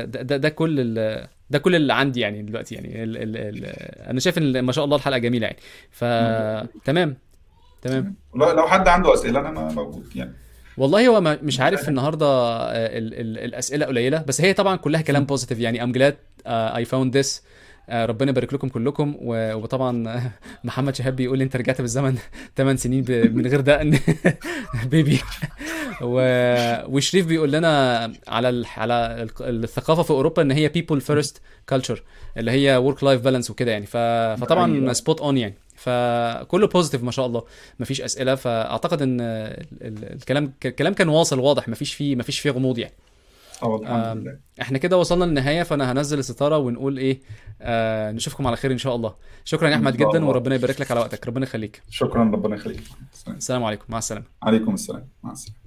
ده, ده, كل ال ده كل اللي عندي يعني دلوقتي يعني ال ال ال أنا شايف إن ما شاء الله الحلقة جميلة يعني. فتمام تمام. لو حد عنده أسئلة أنا موجود يعني. والله هو مش عارف النهارده آه، ال ال الأسئلة قليلة بس هي طبعا كلها كلام positive يعني I'm glad I found this ربنا يبارك لكم كلكم. وطبعا آه، محمد شهاب بيقول لي أنت رجعت بالزمن 8 سنين من غير دقن. بيبي وشريف بيقول لنا على على ال- الثقافة في أوروبا إن هي people first culture اللي هي work life balance وكده يعني. فطبعا أيوة. spot on يعني. فكله بوزيتيف ما شاء الله. مفيش أسئلة فأعتقد إن ال- ال- الكلام الكلام كان واصل واضح مفيش فيه مفيش فيه غموض يعني. آه إحنا كده وصلنا للنهاية فأنا هنزل الستارة ونقول إيه آه نشوفكم على خير إن شاء الله. شكرا يا أحمد جدا الله. وربنا يبارك لك على وقتك. ربنا يخليك. شكرا ربنا يخليك. السلام عليكم. مع السلامة. عليكم السلام. مع السلامة.